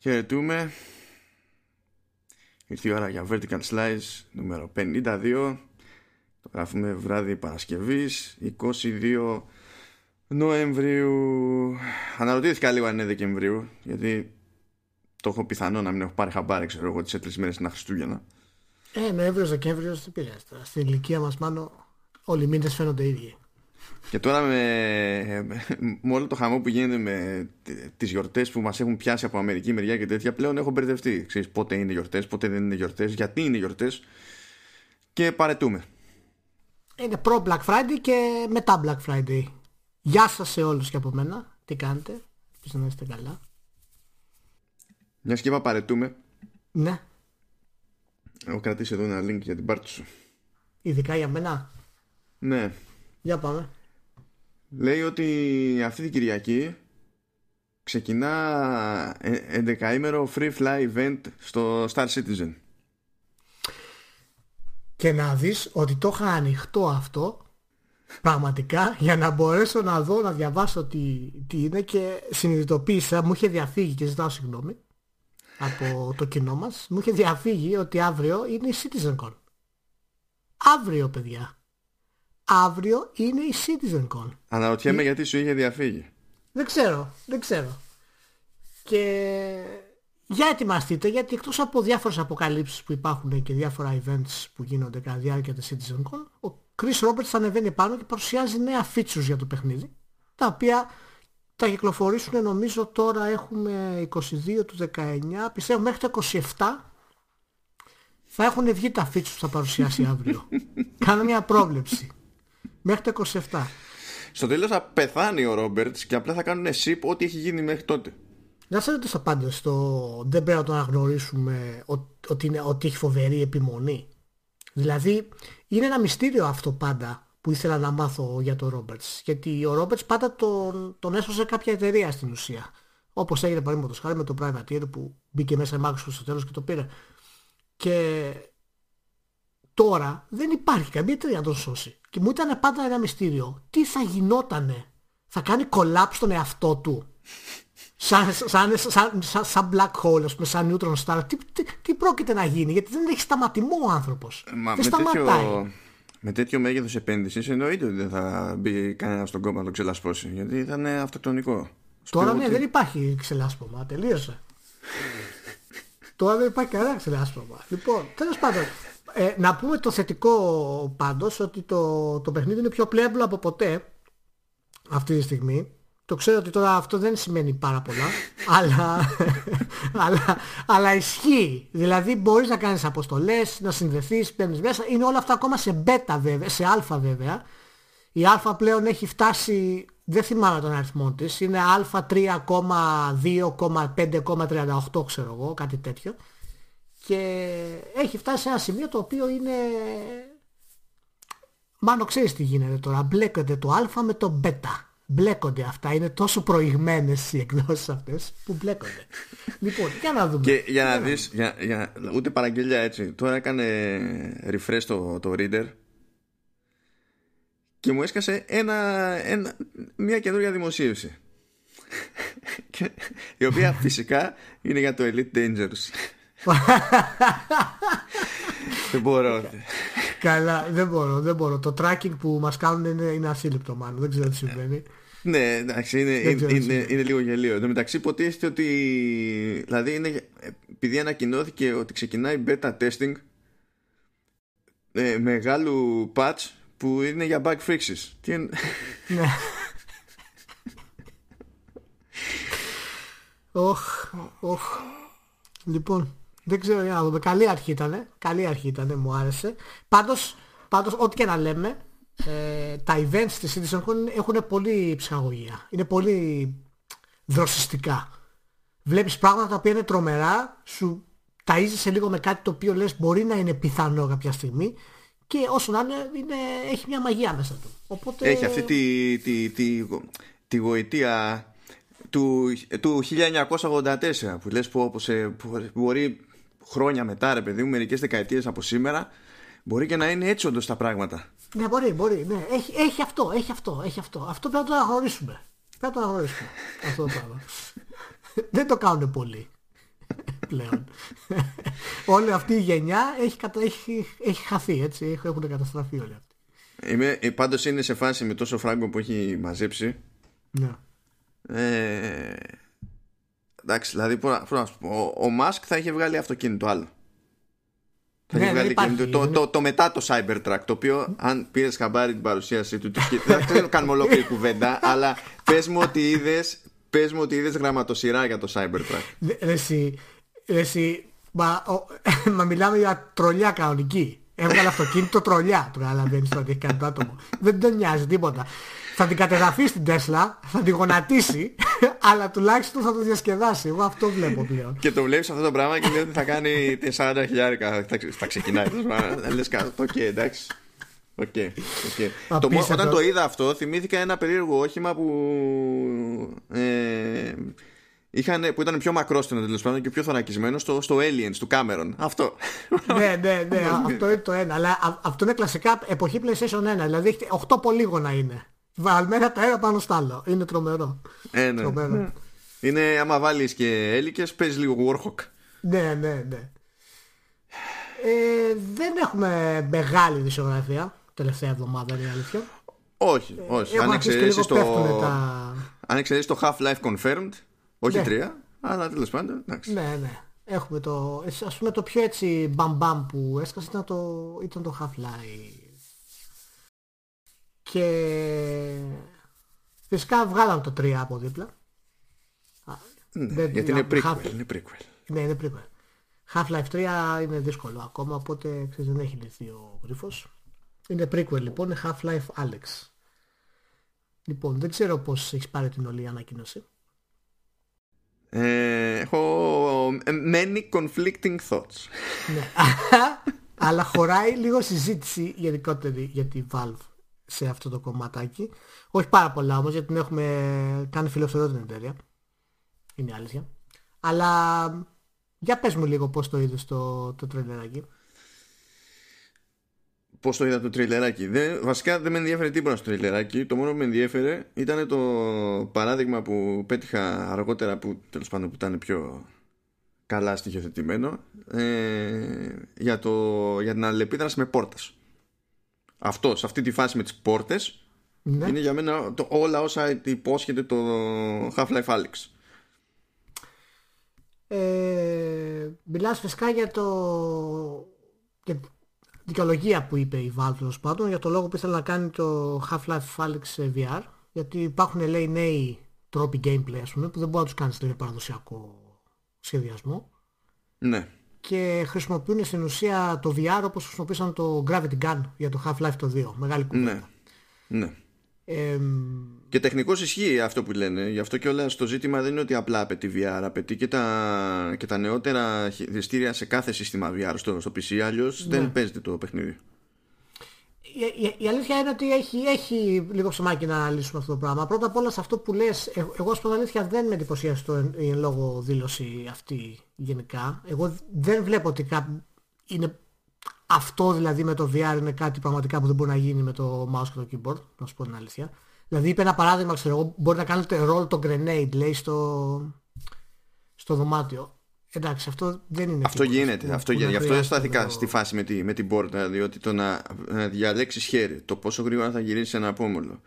Χαιρετούμε. Ήρθε η ώρα για Vertical Slice νούμερο 52. Το γράφουμε βράδυ Παρασκευής 22 Νοεμβρίου. Αναρωτήθηκα λίγο αν είναι Δεκεμβρίου γιατί το έχω πιθανό να μην έχω πάρει χαμπάρι ξέρω εγώ τις τρεις μέρες να Χριστούγεννα. Ε, Νοέμβριος, Δεκέμβριος, τι πειράζει τώρα. Στην ηλικία μας μάλλον όλοι οι μήνες φαίνονται ίδιοι. Και τώρα με, με όλο το χαμό που γίνεται με τις γιορτές που μας έχουν πιάσει από Αμερική μεριά και τέτοια πλέον έχω μπερδευτεί. Ξέρεις πότε είναι γιορτές, πότε δεν είναι γιορτές, γιατί είναι γιορτές και παρετούμε. Είναι προ Black Friday και μετά Black Friday. Γεια σας σε όλους και από μένα. Τι κάνετε, ελπίζω να είστε καλά. Μια και είπα παρετούμε. Ναι, Έχω κρατήσει εδώ ένα link για την πάρτι σου. ειδικά για μένα. Ναι. Για πάμε. Λέει ότι αυτή την Κυριακή ξεκινά 11ημερο free fly event στο Star Citizen. Και να δεις ότι το είχα ανοιχτό αυτό πραγματικά για να μπορέσω να δω, να διαβάσω τι, τι είναι και συνειδητοποίησα, μου είχε διαφύγει και ζητάω συγγνώμη από το κοινό μας, μου είχε διαφύγει ότι αύριο είναι η CitizenCon. Αύριο παιδιά. Αύριο είναι η CitizenCon. Αναρωτιέμαι γιατί σου είχε διαφύγει. Δεν ξέρω, δεν ξέρω. Και για ετοιμαστείτε γιατί εκτός από διάφορες αποκαλύψεις που υπάρχουν και διάφορα events που γίνονται κατά τη διάρκεια της CitizenCon, ο Chris Roberts θα ανεβαίνει πάνω και παρουσιάζει νέα features για το παιχνίδι, τα οποία θα κυκλοφορήσουν νομίζω τώρα έχουμε 22 του 19, πιστεύω μέχρι το 27 θα έχουν βγει τα features που θα παρουσιάσει αύριο. Κάνω μια πρόβλεψη. Μέχρι το 27. Στο τέλος θα πεθάνει ο Ρόμπερτς και απλά θα κάνουν ship ό,τι έχει γίνει μέχρι τότε. Να σας ρωτήσω πάντως, το... δεν πρέπει να το αναγνωρίσουμε ο- ότι, είναι, ότι έχει φοβερή επιμονή; Δηλαδή, είναι ένα μυστήριο αυτό πάντα που ήθελα να μάθω για τον Ρόμπερτς. Γιατί ο Ρόμπερτς πάντα τον, τον έσωσε κάποια εταιρεία στην ουσία. Όπως έγινε παραδείγματος χάρη με το Privateer που μπήκε μέσα η Microsoft στο τέλος και το πήρε. Και τώρα δεν υπάρχει καμία εταιρεία να τον σώσει. Και μου ήταν πάντα ένα μυστήριο. Τι θα γινότανε; Θα κάνει collapse στον εαυτό του. Σαν, σαν, σαν, σαν, σαν black hole, ας πούμε, σαν neutron star. Τι, τι, τι πρόκειται να γίνει, γιατί δεν έχει σταματημό ο άνθρωπος. Μα δεν με σταματάει. τέτοιο, με τέτοιο μέγεθος επένδυσης εννοείται ότι δεν θα μπει κανένα στον κόμμα να το ξελασπώσει γιατί θα είναι αυτοκτονικό. Σου Τώρα λέω ναι, ότι- δεν υπάρχει ξελάσπωμα. Τελείωσε. Τώρα δεν υπάρχει κανένα ξελάσπωμα. Λοιπόν, τέλος πάντων, ε, να πούμε το θετικό πάντως ότι το, το παιχνίδι είναι πιο playable από ποτέ αυτή τη στιγμή. Το ξέρω ότι τώρα αυτό δεν σημαίνει πάρα πολλά, αλλά, αλλά, αλλά ισχύει. Δηλαδή μπορείς να κάνεις αποστολές, να συνδεθείς, παίρνεις μέσα. Είναι όλα αυτά ακόμα σε beta βέβαια, σε α βέβαια. Η α πλέον έχει φτάσει, δεν θυμάμαι τον αριθμό της, είναι α3,2,5,38 ξέρω εγώ, κάτι τέτοιο. Και έχει φτάσει σε ένα σημείο το οποίο είναι... Μάλλον ξέρεις τι γίνεται τώρα, μπλέκονται το α με το β. Μπλέκονται αυτά, είναι τόσο προηγμένες οι εκδόσεις αυτές που μπλέκονται. λοιπόν, για να δούμε. Και για να δεις, για, για, ούτε παραγγελιά έτσι. Τώρα έκανε refresh το, το reader και μου έσκασε ένα, ένα, μια καινούργια δημοσίευση. Και- η οποία φυσικά είναι για το Elite Dangerous. Δεν μπορώ. Καλά, δεν μπορώ, δεν μπορώ. Το tracking που μας κάνουν είναι, είναι ασύλληπτο μάλλον, δεν ξέρω τι συμβαίνει. Ναι, εντάξει, είναι, Δεν είναι, ξέρω τι είναι, σημαίνει. είναι λίγο γελίο. Εν τω μεταξύ υποτίθεται ότι. Δηλαδή, είναι, επειδή ανακοινώθηκε ότι ξεκινάει beta testing ε, μεγάλου patch που είναι για bug fixes. Τι είναι- Ναι. Οχ, οχ. Λοιπόν, δεν ξέρω για να δούμε. Καλή αρχή ήτανε. Καλή αρχή ήτανε, μου άρεσε. Πάντως, πάντως ό,τι και να λέμε, ε, τα events της CitizenCon έχουν πολύ ψυχαγωγία. Είναι πολύ δροσιστικά. Βλέπεις πράγματα τα οποία είναι τρομερά, σου ταΐζεσαι λίγο με κάτι το οποίο λες μπορεί να είναι πιθανό κάποια στιγμή και όσο να είναι, είναι έχει μια μαγεία μέσα του. Οπότε... Έχει αυτή τη, τη, τη, τη γοητεία του, του 1984 που λες που, που, σε, που μπορεί χρόνια μετά ρε παιδί μου, μερικές δεκαετίες από σήμερα μπορεί και να είναι έτσι όντως τα πράγματα. Ναι, μπορεί, μπορεί. Ναι. Έχει, έχει αυτό, έχει αυτό, έχει αυτό. Αυτό πρέπει να το αναγνωρίσουμε. Πρέπει να το αναγνωρίσουμε αυτό το πράγμα. Δεν το κάνουν πολλοί. πλέον. Όλη αυτή η γενιά έχει, κατα... έχει, έχει χαθεί έτσι, έχουν καταστραφεί όλοι αυτοί. Είμαι, ε, πάντως είναι σε φάση με τόσο φράγκο που έχει μαζέψει. Ναι. Ε, εντάξει, δηλαδή ο, ο Μάσκ θα είχε βγάλει αυτοκίνητο άλλο. Θα ναι, βγάλει υπάρχει, το, το, το, μετά το Cybertruck, το οποίο αν πήρες χαμπάρι την παρουσίαση του, δεν θέλω κάνουμε ολόκληρη κουβέντα, αλλά πες μου ότι είδε πες μου ότι είδες γραμματοσειρά για το Cybertruck. Εσύ, εσύ, μα, ο, μα μιλάμε για τρολιά κανονική. Έβγαλε αυτοκίνητο τρολιά. Του καταλαβαίνεις ότι έχει κάνει το άτομο. Δεν τον νοιάζει τίποτα. Θα την κατεδαφίσει στην Τέσλα, θα την γονατίσει, αλλά τουλάχιστον θα το διασκεδάσει. Εγώ αυτό βλέπω πλέον. Και το βλέπεις αυτό το πράγμα και λέει ότι θα κάνει 40 χιλιάρικα. Θα ξεκινάει. Λες κάτω, οκ, εντάξει. Okay, okay. Το, όταν το είδα αυτό θυμήθηκα ένα περίεργο όχημα που ε, είχαν, που ήταν πιο μακρόστενο τέλος πάντων και πιο θωρακισμένο στο, στο Aliens του Cameron. Αυτό. ναι, ναι, ναι, αυτό είναι το ένα. Αλλά αυτό είναι κλασικά εποχή PlayStation 1. Δηλαδή έχει 8 πολύγωνα είναι. Βαλμένα τα ένα πάνω στο άλλο. Είναι τρομερό. Ε, ναι. τρομερό. Ναι. Είναι άμα βάλεις και έλικες παίζει λίγο Warhawk. Ναι, ναι, ναι. Ε, δεν έχουμε μεγάλη δισογραφία τελευταία εβδομάδα είναι η αλήθεια. Όχι, όχι. Ε, αν εξαιρέσεις το... Τα... Αν εξαιρέσεις το Half-Life Confirmed, όχι ναι. τρία, αλλά τέλος πάντων. Εντάξει. Ναι, ναι. Έχουμε το, ας πούμε το πιο έτσι μπαμπαμ που έσκασε ήταν το, ήταν το Half-Life. Και φυσικά βγάλαμε το 3 από δίπλα. Ναι, δεν, γιατί είναι prequel, half... είναι prequel. Ναι, είναι prequel. Half-Life 3 είναι δύσκολο ακόμα, οπότε ξέρεις, δεν έχει λυθεί ο γρίφος. Είναι prequel λοιπόν, είναι Half-Life Alex. Λοιπόν, δεν ξέρω πώς έχεις πάρει την όλη ανακοίνωση. Ε, έχω ε, many conflicting thoughts. ναι. Αλλά χωράει λίγο συζήτηση γενικότερη για τη Valve σε αυτό το κομματάκι. Όχι πάρα πολλά όμως γιατί την έχουμε κάνει φιλοφερό την εταιρεία. Είναι αλήθεια. Αλλά για πες μου λίγο πώς το είδες το, το τρελεράκι πώς το είδα το τριλεράκι. Δεν, βασικά δεν με ενδιαφέρει τίποτα στο τριλεράκι. Το μόνο που με ενδιαφέρε ήταν το παράδειγμα που πέτυχα αργότερα που τέλος πάντων που ήταν πιο καλά στοιχειοθετημένο ε, για, το, για την αλληλεπίδραση με πόρτες. Αυτό, σε αυτή τη φάση με τις πόρτες ναι. είναι για μένα το, όλα όσα υπόσχεται το Half-Life Alyx. Ε, μιλάς φυσικά για το δικαιολογία που είπε η Valve τέλος πάντων για το λόγο που ήθελε να κάνει το Half-Life Alyx VR γιατί υπάρχουν λέει νέοι τρόποι gameplay ας πούμε που δεν μπορεί να τους κάνεις με παραδοσιακό σχεδιασμό ναι και χρησιμοποιούν στην ουσία το VR όπως χρησιμοποίησαν το Gravity Gun για το Half-Life το 2 μεγάλη κουβέντα ναι, ναι. Και τεχνικώς ισχύει αυτό που λένε. Γι' αυτό και όλα στο ζήτημα δεν είναι ότι απλά απαιτεί VR. Απαιτεί και τα, και τα νεότερα χειριστήρια σε κάθε σύστημα VR στο, στο PC. Αλλιώς ναι. δεν παίζεται το παιχνίδι. Η, η, η, αλήθεια είναι ότι έχει, έχει λίγο ψωμάκι να λύσουμε αυτό το πράγμα. Πρώτα απ' όλα σε αυτό που λες, ε, εγώ στην αλήθεια δεν με εντυπωσίασε το εν, λόγω δήλωση αυτή γενικά. Εγώ δεν βλέπω ότι είναι αυτό δηλαδή με το VR είναι κάτι πραγματικά που δεν μπορεί να γίνει με το mouse και το keyboard, να σου πω την αλήθεια. Δηλαδή είπε ένα παράδειγμα, ξέρω εγώ, μπορεί να κάνετε roll το grenade, λέει, στο, στο δωμάτιο. Εντάξει, αυτό δεν είναι. Αυτό γίνεται. αυτό γίνεται. Γι' αυτό αισθάνθηκα το... στη φάση με, τη, με την πόρτα. Διότι το να, να διαλέξεις χέρι, το πόσο γρήγορα θα γυρίσεις ένα απόμολο,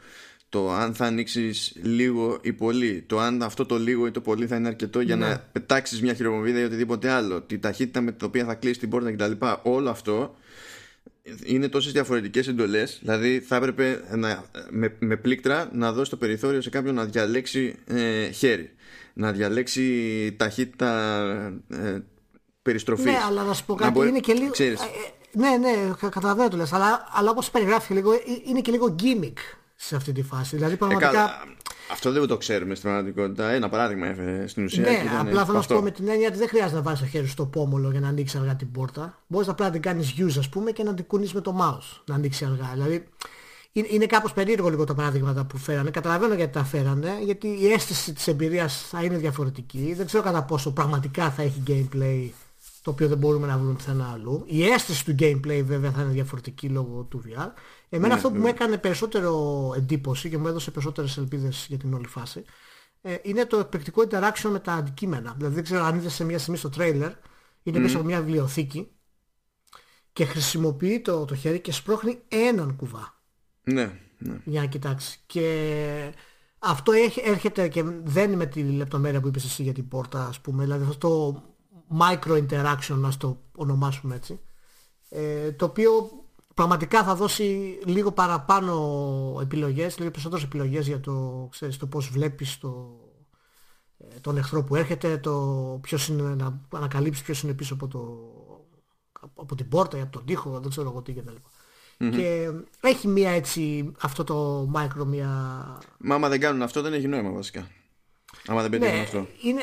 το αν θα ανοίξεις λίγο ή πολύ, το αν αυτό το λίγο ή το πολύ θα είναι αρκετό για ναι. να πετάξεις μια χειροβομβίδα ή οτιδήποτε άλλο, τη ταχύτητα με την οποία θα κλείσει την πόρτα κτλ. Όλο αυτό είναι τόσες διαφορετικές εντολές, δηλαδή θα έπρεπε να, με, με πλήκτρα να δώσει το περιθώριο σε κάποιον να διαλέξει ε, χέρι, να διαλέξει ταχύτητα ε, περιστροφής. Ναι, αλλά να σου πω κάτι, είναι και λίγο... Ε, ε, ναι, ναι, καταλαβαίνω το λες, αλλά, αλλά όπως περιγράφει λίγο, είναι και λίγο gimmick σε αυτή τη φάση. Δηλαδή πραγματικά... αυτό δεν το ξέρουμε στην πραγματικότητα. Ένα παράδειγμα έφερε στην ουσία. Ναι, απλά θέλω να σου πω με την έννοια ότι δεν χρειάζεται να βάζεις το χέρι στο πόμολο για να ανοίξει αργά την πόρτα. Μπορείς απλά να την κάνεις use, ας πούμε, και να την κουνείς με το mouse να ανοίξει αργά. Δηλαδή είναι κάπως περίεργο λίγο τα παράδειγματα που φέρανε. Καταλαβαίνω γιατί τα φέρανε, γιατί η αίσθηση της εμπειρίας θα είναι διαφορετική. Δεν ξέρω κατά πόσο πραγματικά θα έχει gameplay το οποίο δεν μπορούμε να βρούμε πουθενά αλλού. Η αίσθηση του gameplay βέβαια θα είναι διαφορετική λόγω του VR. Εμένα ναι, αυτό που μου έκανε περισσότερο εντύπωση και μου έδωσε περισσότερες ελπίδες για την όλη φάση ε, είναι το εκπληκτικό interaction με τα αντικείμενα. Δηλαδή δεν ξέρω αν είδες σε μια στιγμή στο τρέιλερ, είναι πίσω από μια βιβλιοθήκη και χρησιμοποιεί το, το χέρι και σπρώχνει έναν κουβά. Ναι, ναι. Για να κοιτάξεις. Και αυτό έχει, έρχεται και δεν είναι με τη λεπτομέρεια που είπες εσύ για την πόρτα, ας πούμε. Δηλαδή αυτό το micro interaction, να το ονομάσουμε έτσι. Ε, το οποίο πραγματικά θα δώσει λίγο παραπάνω επιλογές, λίγο περισσότερες επιλογές για το, ξέρεις, το πώς βλέπεις το, ε, τον εχθρό που έρχεται, το ποιος είναι, να ανακαλύψεις ποιος είναι πίσω από, το, από την πόρτα ή από τον τοίχο, δεν ξέρω εγώ τι κτλ. Mm-hmm. Και έχει μία έτσι, αυτό το micro, μία... Μα άμα δεν κάνουν αυτό δεν έχει νόημα βασικά. Άμα δεν πετύχουν ναι, αυτό. Είναι,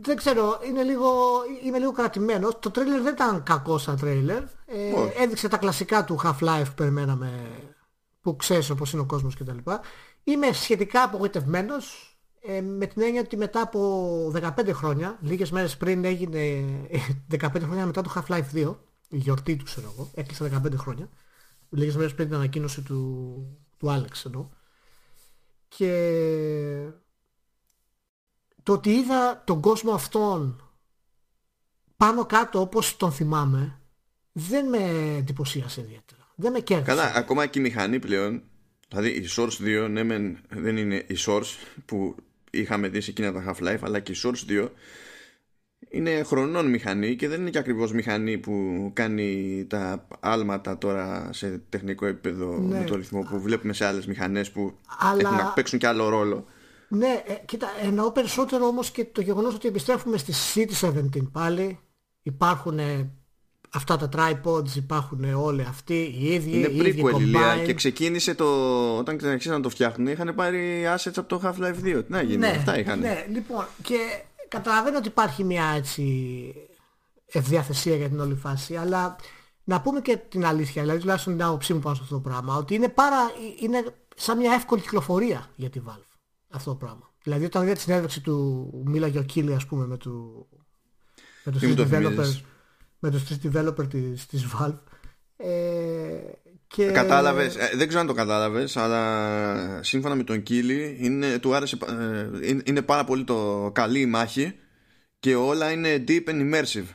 δεν ξέρω, είναι λίγο, είμαι λίγο κρατημένος. Το τρέιλερ δεν ήταν κακό σαν τρέιλερ. Ε, έδειξε τα κλασικά του Half-Life που περιμέναμε, που ξέρεις όπως είναι ο κόσμος κτλ. Είμαι σχετικά απογοητευμένος ε, με την έννοια ότι μετά από 15 χρόνια, λίγες μέρες πριν έγινε 15 χρόνια μετά το Half-Life 2, η γιορτή του ξέρω εγώ, έκλεισε 15 χρόνια, λίγες μέρες πριν την ανακοίνωση του, του Alex εδώ. Και το ότι είδα τον κόσμο αυτόν πάνω κάτω όπως τον θυμάμαι δεν με εντυπωσίασε ιδιαίτερα. Δεν με κέρδισε. Καλά, ακόμα και η μηχανή πλέον, δηλαδή η Source 2 ναι, δεν είναι η Source που είχαμε δει σε εκείνα τα Half-Life, αλλά και η Source 2 είναι χρονών μηχανή και δεν είναι και ακριβώς μηχανή που κάνει τα άλματα τώρα σε τεχνικό επίπεδο ναι. με το ρυθμό που βλέπουμε σε άλλες μηχανές που αλλά... έχουν να παίξουν και άλλο ρόλο. Ναι, ε, κοίτα, εννοώ περισσότερο όμως και το γεγονός ότι επιστρέφουμε στη City 17 πάλι. Υπάρχουν αυτά τα tripods, υπάρχουν όλοι αυτοί οι ίδιοι. Είναι οι ηλία και ξεκίνησε το. Όταν ξεκίνησαν να το φτιάχνουν, είχαν πάρει assets από το Half-Life 2. Τι να γίνει, ναι, αυτά είχαν. Ναι, λοιπόν, και καταλαβαίνω ότι υπάρχει μια έτσι ευδιαθεσία για την όλη φάση, αλλά να πούμε και την αλήθεια, δηλαδή τουλάχιστον την άποψή μου πάνω σε αυτό το πράγμα, ότι είναι, πάρα, είναι σαν μια εύκολη κυκλοφορία για τη Valve αυτό το πράγμα. Δηλαδή όταν είδα τη συνέντευξη του μίλαγε ο Κίλι ας πούμε με, του, με τους τρεις developer, με τους τρεις developer της, της Valve ε, και... Κατάλαβες, ε, δεν ξέρω αν το κατάλαβες αλλά σύμφωνα με τον Κίλι είναι, του άρεσε, ε, είναι, είναι πάρα πολύ το καλή η μάχη και όλα είναι deep and immersive.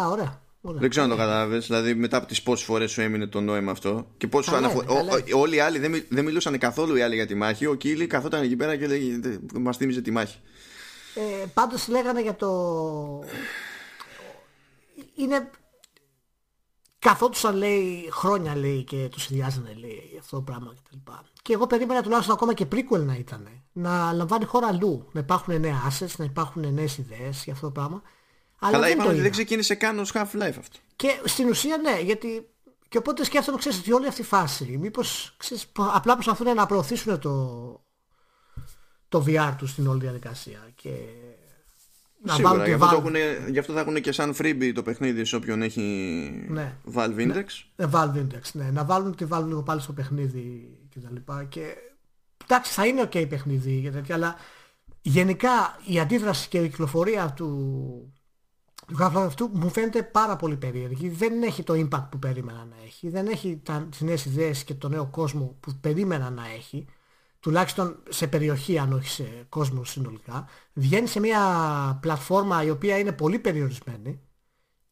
Α, ωραία. Δεν ξέρω αν το κατάλαβες. Δηλαδή, μετά από τις πόσες φορές σου έμεινε το νόημα αυτό. Και πόσο αναφο... Όλοι οι άλλοι δεν, δεν μιλούσαν καθόλου οι άλλοι για τη μάχη. Ο Κίλι καθόταν εκεί πέρα και μας θύμιζε τη μάχη. Ε, Πάντως λέγανε για το. Είναι. Καθόντουσαν λέει χρόνια λέει και τους συνδυάζανε λέει αυτό το πράγμα κτλ. Και, και εγώ περίμενα τουλάχιστον ακόμα και prequel να ήταν. Να λαμβάνει χώρα αλλού. Να υπάρχουν νέα assets, να υπάρχουν νέες ιδέες για αυτό το πράγμα. Αλλά, Αλλά είπαμε ότι δεν ξεκίνησε καν ως Half-Life αυτό. Και στην ουσία ναι, γιατί και οπότε σκέφτομαι, ξέρεις, ότι όλη αυτή η φάση, μήπως, ξέρεις, απλά προσπαθούν να προωθήσουν το, το VR τους στην όλη διαδικασία και να Σίγουρα, γι' αυτό, έχουν, γι' αυτό θα έχουν και σαν freebie το παιχνίδι σε όποιον έχει ναι. Valve ναι. Index. Ναι, Valve Index, ναι. Να βάλουν τη Valve λίγο πάλι στο παιχνίδι και τα λοιπά. Και εντάξει, θα είναι ok παιχνίδι και τέτοια, αλλά γενικά η αντίδραση και η κυκλοφορία του, του half αυτού μου φαίνεται πάρα πολύ περίεργη. Δεν έχει το impact που περίμενα να έχει. Δεν έχει τα, τις νέες ιδέες και το νέο κόσμο που περίμενα να έχει. Τουλάχιστον σε περιοχή αν όχι σε κόσμο συνολικά. Βγαίνει σε μια πλατφόρμα η οποία είναι πολύ περιορισμένη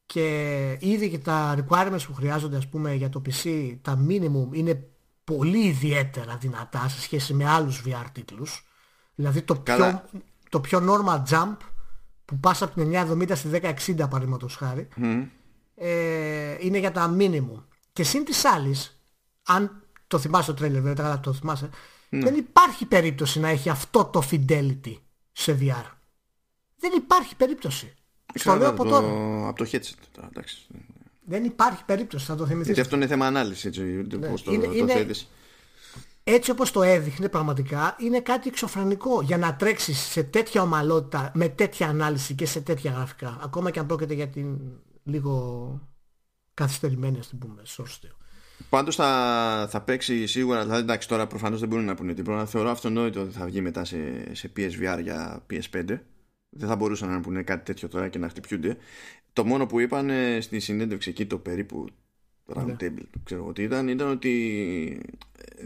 και ήδη και τα requirements που χρειάζονται ας πούμε για το PC, τα minimum είναι πολύ ιδιαίτερα δυνατά σε σχέση με άλλους VR τίτλους. Δηλαδή το πιο, το πιο normal jump που πας από την 970 στη 1060 παραδείγματος χάρη ε, είναι για τα minimum. Και συν της άλλης, αν το θυμάσαι το τρέλερ βέβαια, το θυμάσαι, ναι. δεν υπάρχει περίπτωση να έχει αυτό το fidelity σε VR. Δεν υπάρχει περίπτωση. Στο λέω από τώρα. Από το headset τώρα, εντάξει. Δεν υπάρχει περίπτωση, θα το θυμηθείς. Γιατί αυτό είναι θέμα ανάλυση, έτσι, ναι. πώς το, είναι, το είναι, έτσι όπως το έδειχνε πραγματικά είναι κάτι εξωφρενικό για να τρέξεις σε τέτοια ομαλότητα με τέτοια ανάλυση και σε τέτοια γραφικά ακόμα και αν πρόκειται για την λίγο καθυστερημένη ας την πούμε σωστή. Πάντως θα, θα παίξει σίγουρα, δηλαδή εντάξει τώρα προφανώς δεν μπορούν να πούνε τίποτα, θεωρώ αυτονόητο ότι θα βγει μετά σε, σε PSVR για PS5 δεν θα μπορούσαν να πούνε κάτι τέτοιο τώρα και να χτυπιούνται το μόνο που είπαν στη συνέντευξη εκεί το περίπου round ναι. table ξέρω εγώ τι ήταν ήταν ότι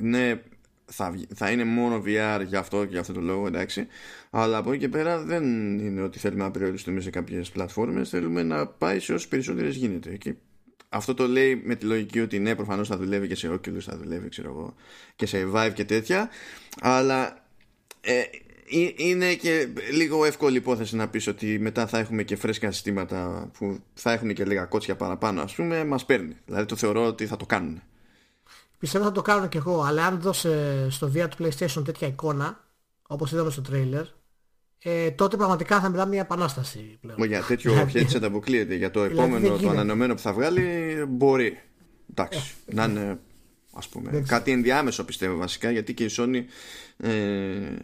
ναι θα, θα είναι μόνο VR για αυτό και για αυτό το λόγο, εντάξει. Αλλά από εκεί και πέρα δεν είναι ότι θέλουμε να περιοριστούμε σε κάποιες πλατφόρμες Θέλουμε να πάει σε όσε περισσότερες γίνεται. Και αυτό το λέει με τη λογική ότι ναι, προφανώς θα δουλεύει και σε Oculus, θα δουλεύει, ξέρω εγώ, και σε Vive και τέτοια. Αλλά ε, είναι και λίγο εύκολη υπόθεση να πεις ότι μετά θα έχουμε και φρέσκα συστήματα που θα έχουν και λίγα κότσια παραπάνω ας πούμε μας παίρνει δηλαδή το θεωρώ ότι θα το κάνουν Πιστεύω θα το κάνουν και εγώ αλλά αν δώσει στο VR του PlayStation τέτοια εικόνα όπως είδαμε στο τρέιλερ ε, τότε πραγματικά θα μιλάμε μια επανάσταση πλέον. Για τέτοιο headset δηλαδή- αποκλείεται. Για το δηλαδή επόμενο, το ανανεωμένο που θα βγάλει, μπορεί. Εντάξει, ε, να είναι ας πούμε, κάτι ενδιάμεσο πιστεύω βασικά, γιατί και η Sony ε,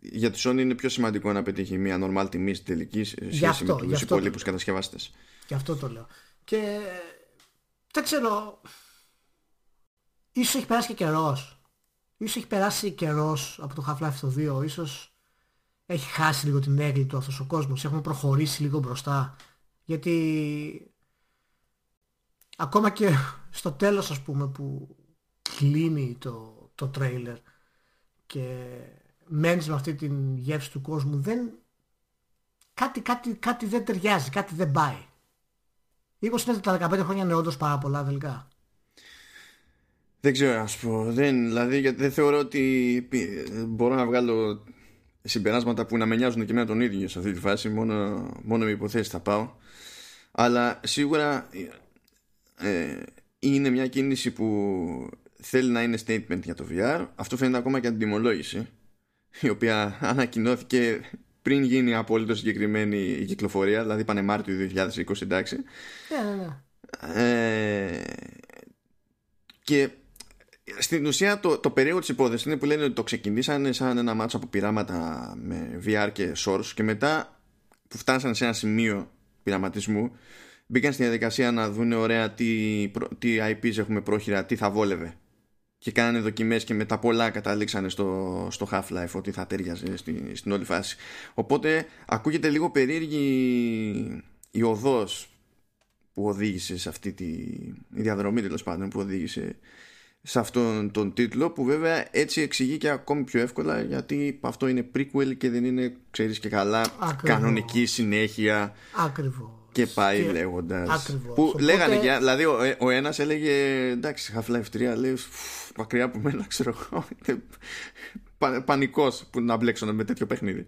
για τη Sony είναι πιο σημαντικό να πετύχει μια normal τιμή στην τελική σχέση με τους υπόλοιπους κατασκευαστές. Γι' αυτό το λέω. Και δεν ξέρω, ίσως έχει περάσει και καιρός. Ίσως έχει περάσει καιρός από το Half-Life το 2. Ίσως έχει χάσει λίγο την έγκλη του αυτός ο κόσμος. Έχουμε προχωρήσει λίγο μπροστά. Γιατί ακόμα και στο τέλος ας πούμε που κλείνει το, το τρέιλερ και μένεις με αυτή την γεύση του κόσμου δεν κάτι, κάτι, κάτι δεν ταιριάζει, κάτι δεν πάει. 20 τα 15 χρόνια είναι όντως πάρα πολλά τελικά. Δεν ξέρω να σου πω. Δεν, δηλαδή δεν θεωρώ ότι μπορώ να βγάλω συμπεράσματα που να με νοιάζουν και εμένα τον ίδιο σε αυτή τη φάση. Μόνο, μόνο με υποθέσεις θα πάω. Αλλά σίγουρα ε, είναι μια κίνηση που θέλει να είναι statement για το VR. Αυτό φαίνεται ακόμα και από την τιμολόγηση η οποία ανακοινώθηκε πριν γίνει απόλυτο συγκεκριμένη η κυκλοφορία, δηλαδή πάνε Μάρτιο 2020, εντάξει. Ναι, ναι, ναι. Ε, και στην ουσία το, το περίεργο της υπόθεσης είναι που λένε ότι το ξεκινήσανε σαν ένα μάτσο από πειράματα με VR και Source και μετά που φτάσανε σε ένα σημείο πειραματισμού μπήκαν στη διαδικασία να δουν ωραία τι, τι IPs έχουμε πρόχειρα, τι θα βόλευε και κάνανε δοκιμές και μετά πολλά καταλήξανε στο, στο Half-Life ότι θα τέριαζε στη, στην όλη φάση. Οπότε ακούγεται λίγο περίεργη η οδός που οδήγησε σε αυτή τη η διαδρομή τέλος πάντων που οδήγησε σε αυτόν τον τίτλο που βέβαια έτσι εξηγεί και ακόμη πιο εύκολα γιατί αυτό είναι prequel και δεν είναι ξέρεις και καλά κανονική συνέχεια Ακριβώς και πάει λέγοντας. Που λέγανε και, δηλαδή ο, ο ένας έλεγε εντάξει, Half-Life 3 λέει μακριά από μένα, ξέρω εγώ. Πανικός που να μπλέξουν με τέτοιο παιχνίδι.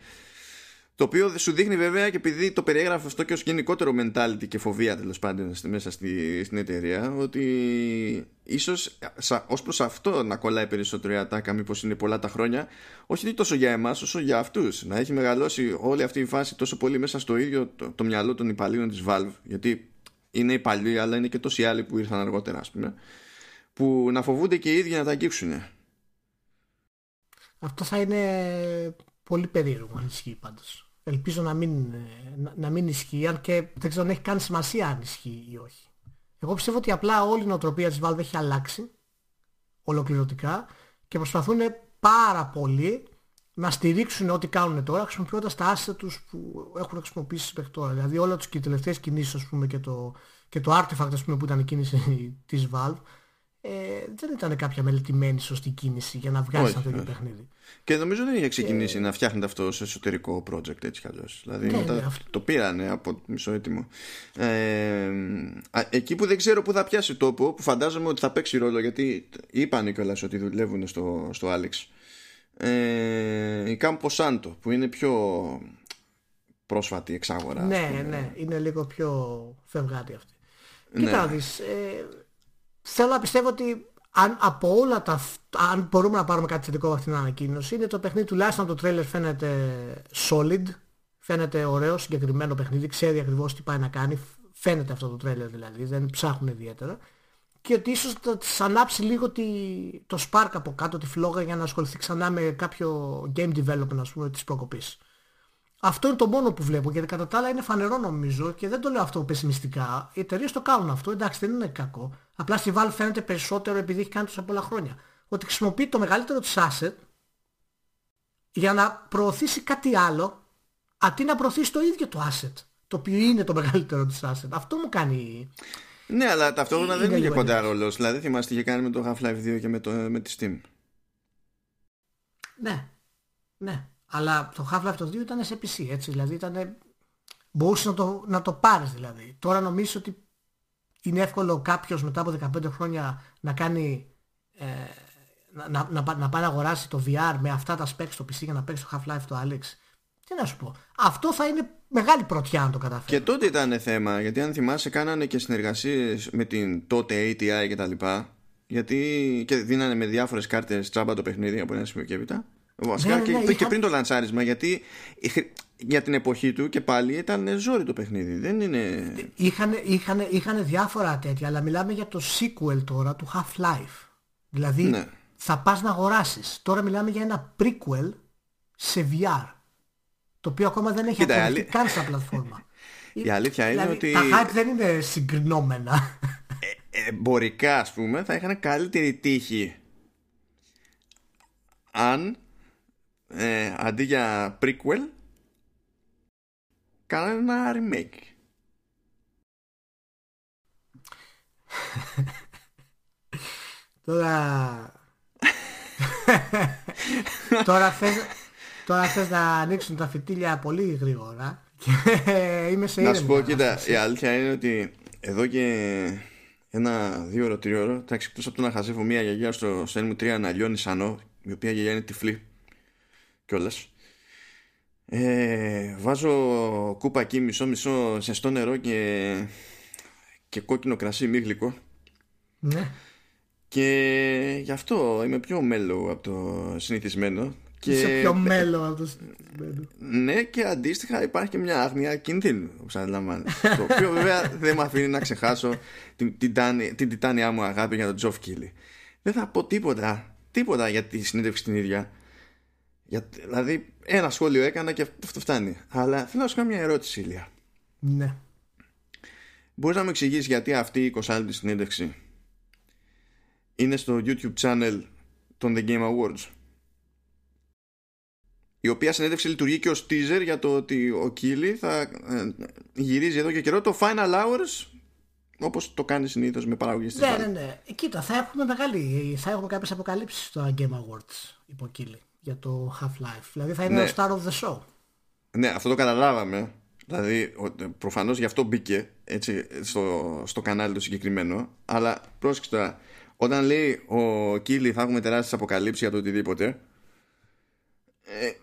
Το οποίο σου δείχνει βέβαια και επειδή το περιέγραφε αυτό και ως γενικότερο mentality και φοβία τέλος πάντων μέσα στη, στην εταιρεία, ότι ίσως ως προς αυτό να κολλάει περισσότερο η ατάκα, μήπως είναι πολλά τα χρόνια, όχι τόσο για εμάς όσο για αυτούς. Να έχει μεγαλώσει όλη αυτή η φάση τόσο πολύ μέσα στο ίδιο το, το μυαλό των υπαλλήλων της Valve, γιατί είναι υπαλλήλοι, αλλά είναι και τόσοι άλλοι που ήρθαν αργότερα, ας πούμε, που να φοβούνται και οι ίδιοι να τα αγγίξουν. Αυτό θα είναι πολύ περίεργο αν ισχύει πάντως. Ελπίζω να μην, να, να μην ισχύει, αν και δεν ξέρω αν έχει καν σημασία αν ισχύει ή όχι. Εγώ πιστεύω ότι απλά όλη η νοοτροπία της Valve έχει αλλάξει ολοκληρωτικά και προσπαθούν πάρα πολύ να στηρίξουν ό,τι κάνουν τώρα χρησιμοποιώντας τα assets τους που έχουν χρησιμοποιήσει μέχρι τώρα. Δηλαδή όλα τους και οι τελευταίες κινήσεις ας πούμε, και, το, και το artifact ας πούμε, που ήταν η κίνηση της Valve ε, δεν ήταν κάποια μελετημένη σωστή κίνηση για να βγάλεις αυτό το παιχνίδι. Και νομίζω δεν είχε ξεκινήσει να φτιάχνεται αυτό σε εσωτερικό project έτσι κι αλλιώς. Δηλαδή ναι, μετά ναι, το πήρανε από μισό έτοιμο. Ε, εκεί που δεν ξέρω που θα πιάσει τόπο, που φαντάζομαι ότι θα παίξει ρόλο γιατί είπαν κιόλας ότι δουλεύουν στο, στο Alex. Ε, η Campo Santo που είναι πιο πρόσφατη εξάγορα. Ναι, ναι, είναι λίγο πιο φευγάτη αυτή. Ναι. Κοίτα δεις, ε, θέλω να πιστεύω ότι αν από όλα τα αν μπορούμε να πάρουμε κάτι θετικό από αυτήν την ανακοίνωση είναι το παιχνίδι τουλάχιστον το τρέλερ φαίνεται solid φαίνεται ωραίο συγκεκριμένο παιχνίδι ξέρει ακριβώς τι πάει να κάνει φαίνεται αυτό το τρέλερ δηλαδή δεν ψάχνουν ιδιαίτερα. Και ότι ίσως θα της ανάψει λίγο τη, το spark από κάτω τη φλόγα για να ασχοληθεί ξανά με κάποιο game development ας πούμε της προκοπής αυτό είναι το μόνο που βλέπω γιατί κατά τα άλλα είναι φανερό νομίζω και δεν το λέω αυτό πεσημιστικά. Οι εταιρείες το κάνουν αυτό, εντάξει δεν είναι κακό. Απλά στη Valve φαίνεται περισσότερο επειδή έχει κάνει τόσα πολλά χρόνια. Ότι χρησιμοποιεί το μεγαλύτερο της asset για να προωθήσει κάτι άλλο αντί να προωθήσει το ίδιο το asset. Το οποίο είναι το μεγαλύτερο της asset. Αυτό μου κάνει... Ναι, αλλά ταυτόχρονα δεν είναι και κοντά ρόλος. Δηλαδή θυμάστε είχε κάνει με το Half-Life 2 και με, το, με τη Steam. Ναι, ναι. Αλλά το Half-Life το 2 ήταν σε PC, έτσι. Δηλαδή ήταν... Μπορούσες να το, να το πάρεις δηλαδή. Τώρα νομίζω ότι είναι εύκολο κάποιος μετά από 15 χρόνια να κάνει... Ε, να, να, να, να πάει να αγοράσει το VR με αυτά τα specs στο PC για να παίξεις το Half-Life το Alex. Τι να σου πω. Αυτό θα είναι μεγάλη πρωτιά αν το καταφέρεις. Και τότε ήταν θέμα, γιατί αν θυμάσαι κάνανε και συνεργασίες με την τότε ATI και τα λοιπά, γιατί και δίνανε με διάφορες κάρτες τσάμπα το παιχνίδι από ένα σημείο και έπειτα. Βασικά Ναι, και, ναι, και είχα- πριν το λαντσάρισμα, γιατί για την εποχή του και πάλι ήταν ζόρι το παιχνίδι. Δεν είναι... Είχαν, είχαν, είχαν διάφορα τέτοια, αλλά μιλάμε για το sequel τώρα του Half-Life. Δηλαδή Ναι. θα πας να αγοράσεις. Τώρα μιλάμε για ένα prequel σε VR. Το οποίο ακόμα δεν έχει Κοίτα, η ακολουθεί αλή- καν στα πλατφόρμα. Η αλήθεια είναι δηλαδή, ότι Τα hype δεν είναι συγκρινόμενα. εμπορικά ας πούμε θα είχαν καλύτερη τύχη αν ε, αντί για prequel κάνανε ένα remake. Τώρα... τώρα, θες, τώρα θες να ανοίξουν τα φυτίλια πολύ γρήγορα και είμαι σε Να ήρεμη σου πω, κοίτα, κατάσταση. η αλήθεια είναι ότι εδώ και ένα δύο ώρο, τρία ώρο, εντάξει, εκτός από το να χαζεύω μια γιαγιά στο σέλ μου 3 να λιώνει σανό, η οποία γιαγιά είναι τυφλή κιόλας. Ε, βάζω κούπακι μισό-μισό ζεστό νερό και, και κόκκινο κρασί μη γλυκό Ναι. και γι' αυτό είμαι πιο μέλο από το συνηθισμένο και Είσαι πιο μέλλον από το συνηθισμένο. ναι και αντίστοιχα υπάρχει και μια άγνοια κινδύνου όπως αντιλαμβάνεσαι το οποίο βέβαια δεν με αφήνει να ξεχάσω την, την, τάνη- την τιτάνια μου αγάπη για τον Τζοφ Κίλι δεν θα πω τίποτα τίποτα για τη συνέντευξη την ίδια για, δηλαδή ένα σχόλιο έκανα και αυτό φτάνει αλλά θέλω να σου κάνω μια ερώτηση Ηλία Ναι. Μπορείς να μου εξηγήσεις γιατί αυτή η 20 λεπτή συνέντευξη είναι στο YouTube channel των The Game Awards; Η οποία συνέντευξη λειτουργεί και ως teaser για το ότι ο Κίλι θα ε, γυρίζει εδώ και καιρό το Final Hours όπως το κάνει συνήθως με παραγωγή της Ναι, Valve. ναι, ναι. Ε, Κοίτα, θα έχουμε μεγάλη, θα έχουμε κάποιες αποκαλύψεις στο Game Awards υποκύλη για το Half-Life. Δηλαδή θα είναι Ναι. ο star of the show. Ναι, αυτό το καταλάβαμε. Δηλαδή, ο- προφανώς γι' αυτό μπήκε έτσι, στο, στο κανάλι το συγκεκριμένο. Αλλά πρόσεξε τώρα, όταν λέει ο Κίλι θα έχουμε τεράστιες αποκαλύψεις για το οτιδήποτε. Ε, ε,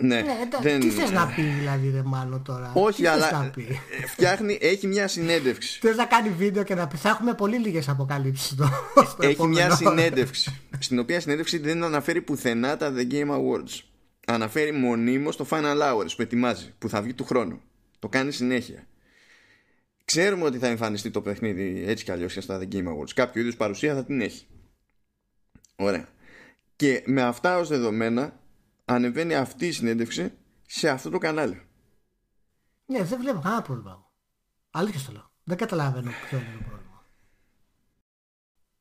ναι, Ναι, εντάξει, δεν- τι θες να πει δηλαδή ρε μάλλον τώρα; Όχι, τι θες αλλά να πει; ε, φτιάχνει, έχει μια συνέντευξη. Θες να κάνει βίντεο και να πει θα έχουμε πολύ λίγες αποκαλύψεις στο, στο έχει επόμενο. μια συνέντευξη. στην οποία συνέντευξη δεν αναφέρει πουθενά τα The Game Awards. Αναφέρει μονίμως το Final Hours που ετοιμάζει, που θα βγει του χρόνου. Το κάνει συνέχεια. Ξέρουμε ότι θα εμφανιστεί το παιχνίδι έτσι κι αλλιώς και στα The Game Awards. Κάποιο είδους παρουσία θα την έχει. Ωραία. Και με αυτά ως δεδομένα ανεβαίνει αυτή η συνέντευξη σε αυτό το κανάλι. Ναι, δεν βλέπω κανένα πρόβλημα. εγώ. Αλήθεια στο λέω. Δεν καταλαβαίνω ποιο είναι το πρόβλημα.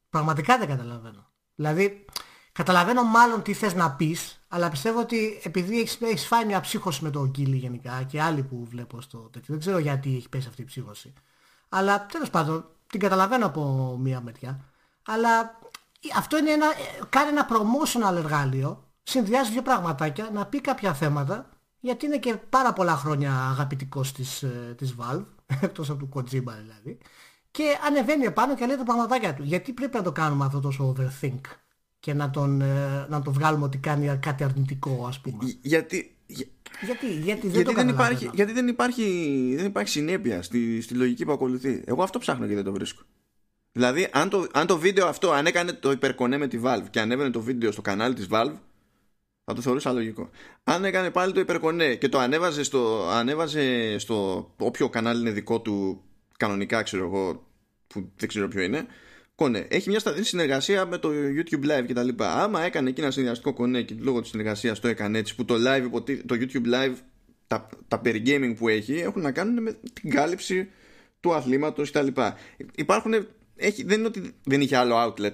Πραγματικά δεν καταλαβαίνω. Δηλαδή, καταλαβαίνω μάλλον τι θες να πεις, αλλά πιστεύω ότι επειδή έχεις, έχεις φάει μια ψύχωση με τον Κίλι γενικά και άλλοι που βλέπω στο τέτοιο, δεν ξέρω γιατί έχει πέσει αυτή η ψύχωση. Αλλά τέλος πάντων, την καταλαβαίνω από μία μεριά. Αλλά αυτό είναι ένα, ε, κάνει ένα promotional εργάλειο, συνδυάζει δύο πραγματάκια, να πει κάποια θέματα, γιατί είναι και πάρα πολλά χρόνια αγαπητικός της, ε, της Valve, εκτός από του Kojima δηλαδή, και ανεβαίνει επάνω και λέει τα πραγματάκια του. Γιατί πρέπει να το κάνουμε αυτό τόσο overthink και να τον, ε, να τον βγάλουμε ότι κάνει κάτι αρνητικό ας πούμε. Ι- Γιατί, για- Γιατί, γιατί δεν γιατί, το δεν υπάρχει, καταλαβαίνω. γιατί δεν υπάρχει, δεν υπάρχει συνέπεια στη, στη λογική που ακολουθεί. Εγώ αυτό ψάχνω και δεν το βρίσκω. Δηλαδή, αν το, αν το βίντεο αυτό, αν έκανε το υπερκονέ με τη Valve και ανέβαινε το βίντεο στο κανάλι της Valve, θα το θεωρούσα λογικό. Αν έκανε πάλι το υπερκονέ και το ανέβαζε στο, ανέβαζε στο όποιο κανάλι είναι δικό του κανονικά, ξέρω εγώ, που δεν ξέρω ποιο είναι, κονέ. Έχει μια σταθερή συνεργασία με το YouTube Live κτλ. Άμα έκανε εκεί ένα συνδυαστικό κονέ και λόγω της συνεργασίας το έκανε έτσι, που το, live, υποτι- το YouTube Live, τα, τα περί gaming που έχει, έχουν να κάνουν με την κάλυψη του αθλήματος κτλ. Υπάρχουν. Έχει, δεν είναι ότι δεν είχε άλλο outlet.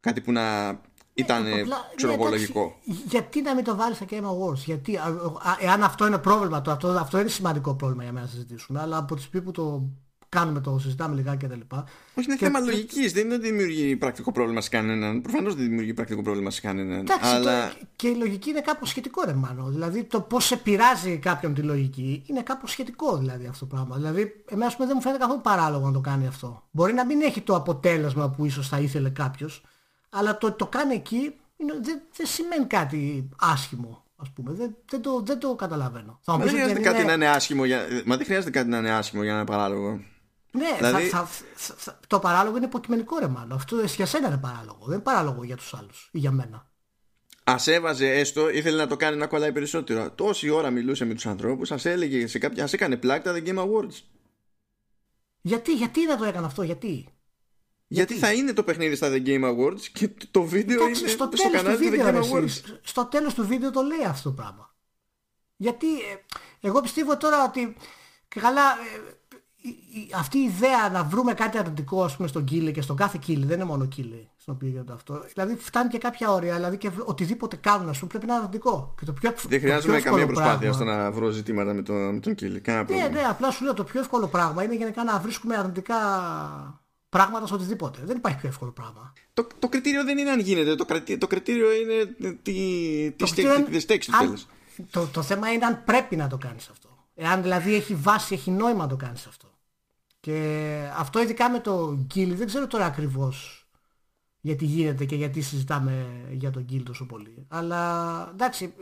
Κάτι που να ήταν, Ε, απλά, ξέρω ναι, εγώ, εντάξει, λογικό. Γιατί να μην το βάλεις στα Game Awards, γιατί, α, α, εάν αυτό είναι πρόβλημα, το, αυτό, αυτό είναι σημαντικό πρόβλημα για μένα να συζητήσουμε, αλλά από τη στιγμή που το κάνουμε το, συζητάμε λιγάκι κτλ. Όχι, είναι και, θέμα λογικής. Δεν είναι ότι δημιουργεί πρακτικό πρόβλημα σε κανέναν. Προφανώς δεν δημιουργεί πρακτικό πρόβλημα σε κανέναν. Εντάξει, αλλά... το, και η λογική είναι κάπως σχετικό ρε μάλλον. Δηλαδή το πώς επηρεάζει κάποιον τη λογική είναι κάπως σχετικό δηλαδή αυτό το πράγμα. Δηλαδή εμένα δεν μου φαίνεται καθόλου παράλογο να το κάνει αυτό. Μπορεί να μην έχει το αποτέλεσμα που ίσως θα ήθελε κάποιος, αλλά το, το κάνει εκεί είναι, δεν, δεν σημαίνει κάτι άσχημο. Ας πούμε. Δεν, δεν, το, δεν το καταλαβαίνω. Μα δεν χρειάζεται κάτι είναι... να είναι άσχημο για... Μα δεν χρειάζεται κάτι να είναι άσχημο για να είναι παράλογο. Ναι, δηλαδή... θα, θα, θα, το παράλογο είναι υποκειμενικό ρε μάλλον. Αυτό για σένα είναι παράλογο. Δεν είναι παράλογο για τους άλλους ή για μένα. Ας έβαζε έστω, ήθελε να το κάνει να κολλάει περισσότερο. Τόση ώρα μιλούσε με τους ανθρώπους, ας έλεγε σε κάποια. Ας έκανε plug τα The Game Awards. Γιατί, γιατί δεν το έκανε αυτό, γιατί; Γιατί, θα είναι το παιχνίδι στα The Game Awards και το βίντεο Εντάξει, είναι στο, στο κανάλι του The Game Awards. Στο τέλος του βίντεο το λέει αυτό το πράγμα. Γιατί ε, εγώ πιστεύω τώρα ότι καλά ε, αυτή η ιδέα να βρούμε κάτι αρνητικό ας πούμε στον Keighley και στον κάθε Keighley, δεν είναι μόνο Keighley στον οποίο γίνεται αυτό. Δηλαδή φτάνει και κάποια όρια, δηλαδή και οτιδήποτε κάνουν ας πούμε πρέπει να είναι αρνητικό. Και το πιο, δεν χρειάζομαι καμία προσπάθεια πράγμα, στο να βρω ζητήματα με τον, με τον Κίλι. Ναι, ναι, απλά σου λέω το πιο εύκολο πράγμα είναι γενικά να βρίσκουμε αρνητικά πράγματα σε οτιδήποτε. Δεν υπάρχει πιο εύκολο πράγμα. Το, το κριτήριο δεν είναι αν γίνεται. Το, το κριτήριο είναι τι, τι στέξει του τέλος. Το, το θέμα είναι αν πρέπει να το κάνεις αυτό. Εάν δηλαδή έχει βάση, έχει νόημα να το κάνεις αυτό. Και αυτό ειδικά με το Γκίλ δεν ξέρω τώρα ακριβώς γιατί γίνεται και γιατί συζητάμε για τον Γκίλ τόσο πολύ. Αλλά εντάξει,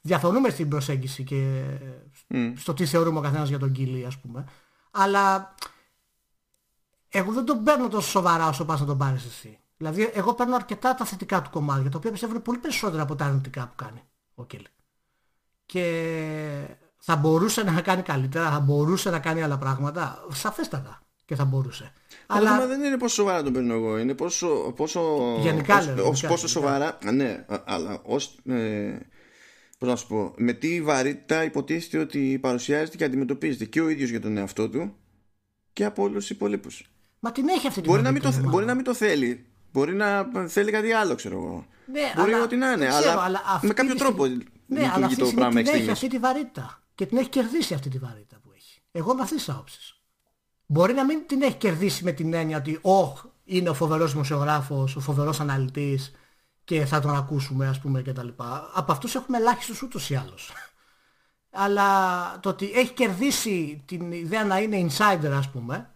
διαφωνούμε στην προσέγγιση και mm. στο τι θεωρούμε ο καθένας για τον Γκίλ ας πούμε. Αλλά εγώ δεν τον παίρνω τόσο σοβαρά όσο πας να τον πάρεις εσύ. Δηλαδή εγώ παίρνω αρκετά τα θετικά του κομμάτια, τα οποία πιστεύω είναι πολύ περισσότερα από τα αρνητικά που κάνει ο Κίλ. Και θα μπορούσε να κάνει καλύτερα, θα μπορούσε να κάνει άλλα πράγματα. Σαφέστατα και θα μπορούσε. Το Αλλά... θέμα δεν είναι πόσο σοβαρά το παίρνω εγώ. Είναι πόσο, πόσο, γενικά, ως, λέω, ως, πόσο σοβαρά. Ναι, αλλά ως, ε, πώς να σου πω, με τι βαρύτητα υποτίθεται ότι παρουσιάζεται και αντιμετωπίζεται και ο ίδιος για τον εαυτό του και από όλους τους υπολείπους. Μα την έχει αυτή την μπορεί, να μην το, μπορεί να μην το θέλει. Μπορεί να θέλει κάτι άλλο, ξέρω εγώ. Ναι, μπορεί αλλά, ότι να είναι, αλλά, αλλά με κάποιο τρόπο ναι, αλλά αυτή το πράγμα την έχει αυτή τη βαρύτητα. Και την έχει κερδίσει αυτή τη βαρύτητα που έχει. Εγώ με αυτές τις άποψεις. Μπορεί να μην την έχει κερδίσει με την έννοια ότι όχ, είναι ο φοβερός δημοσιογράφος, ο φοβερός αναλυτής και θα τον ακούσουμε ας πούμε κτλ. Από αυτούς έχουμε ελάχιστους ούτως ή άλλως. Αλλά το ότι έχει κερδίσει την ιδέα να είναι insider ας πούμε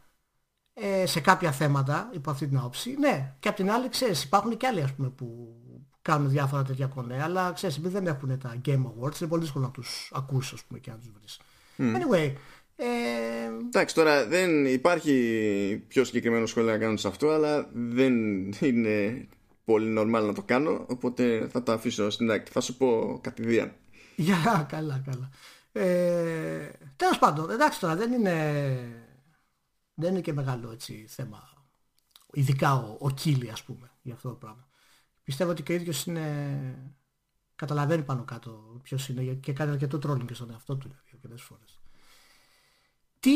ε, σε κάποια θέματα υπό αυτή την άποψη, ναι. Και απ' την άλλη ξέρεις υπάρχουν και άλλοι ας πούμε που κάνουν διάφορα τέτοια κονέ, αλλά ξέρεις επειδή δεν έχουν τα Game Awards είναι πολύ δύσκολο να τους ακούσεις ας πούμε και να τους βρεις. Mm. Anyway, ε... Εντάξει, τώρα δεν υπάρχει πιο συγκεκριμένο σχόλιο να κάνω σε αυτό, αλλά δεν είναι πολύ normal να το κάνω, οπότε θα το αφήσω στην άκρη. Θα σου πω κατηδίαν. Για, καλά, καλά. Ε, τέλος πάντων, εντάξει τώρα, δεν είναι, δεν είναι και μεγάλο έτσι θέμα. Ειδικά ο, ο Κίλι, ας πούμε, για αυτό το πράγμα. Πιστεύω ότι και ο ίδιος είναι... Καταλαβαίνει πάνω κάτω ποιος είναι και κάνει αρκετό τρόλινγκ και στον εαυτό του δηλαδή, αρκετές φορές. Τι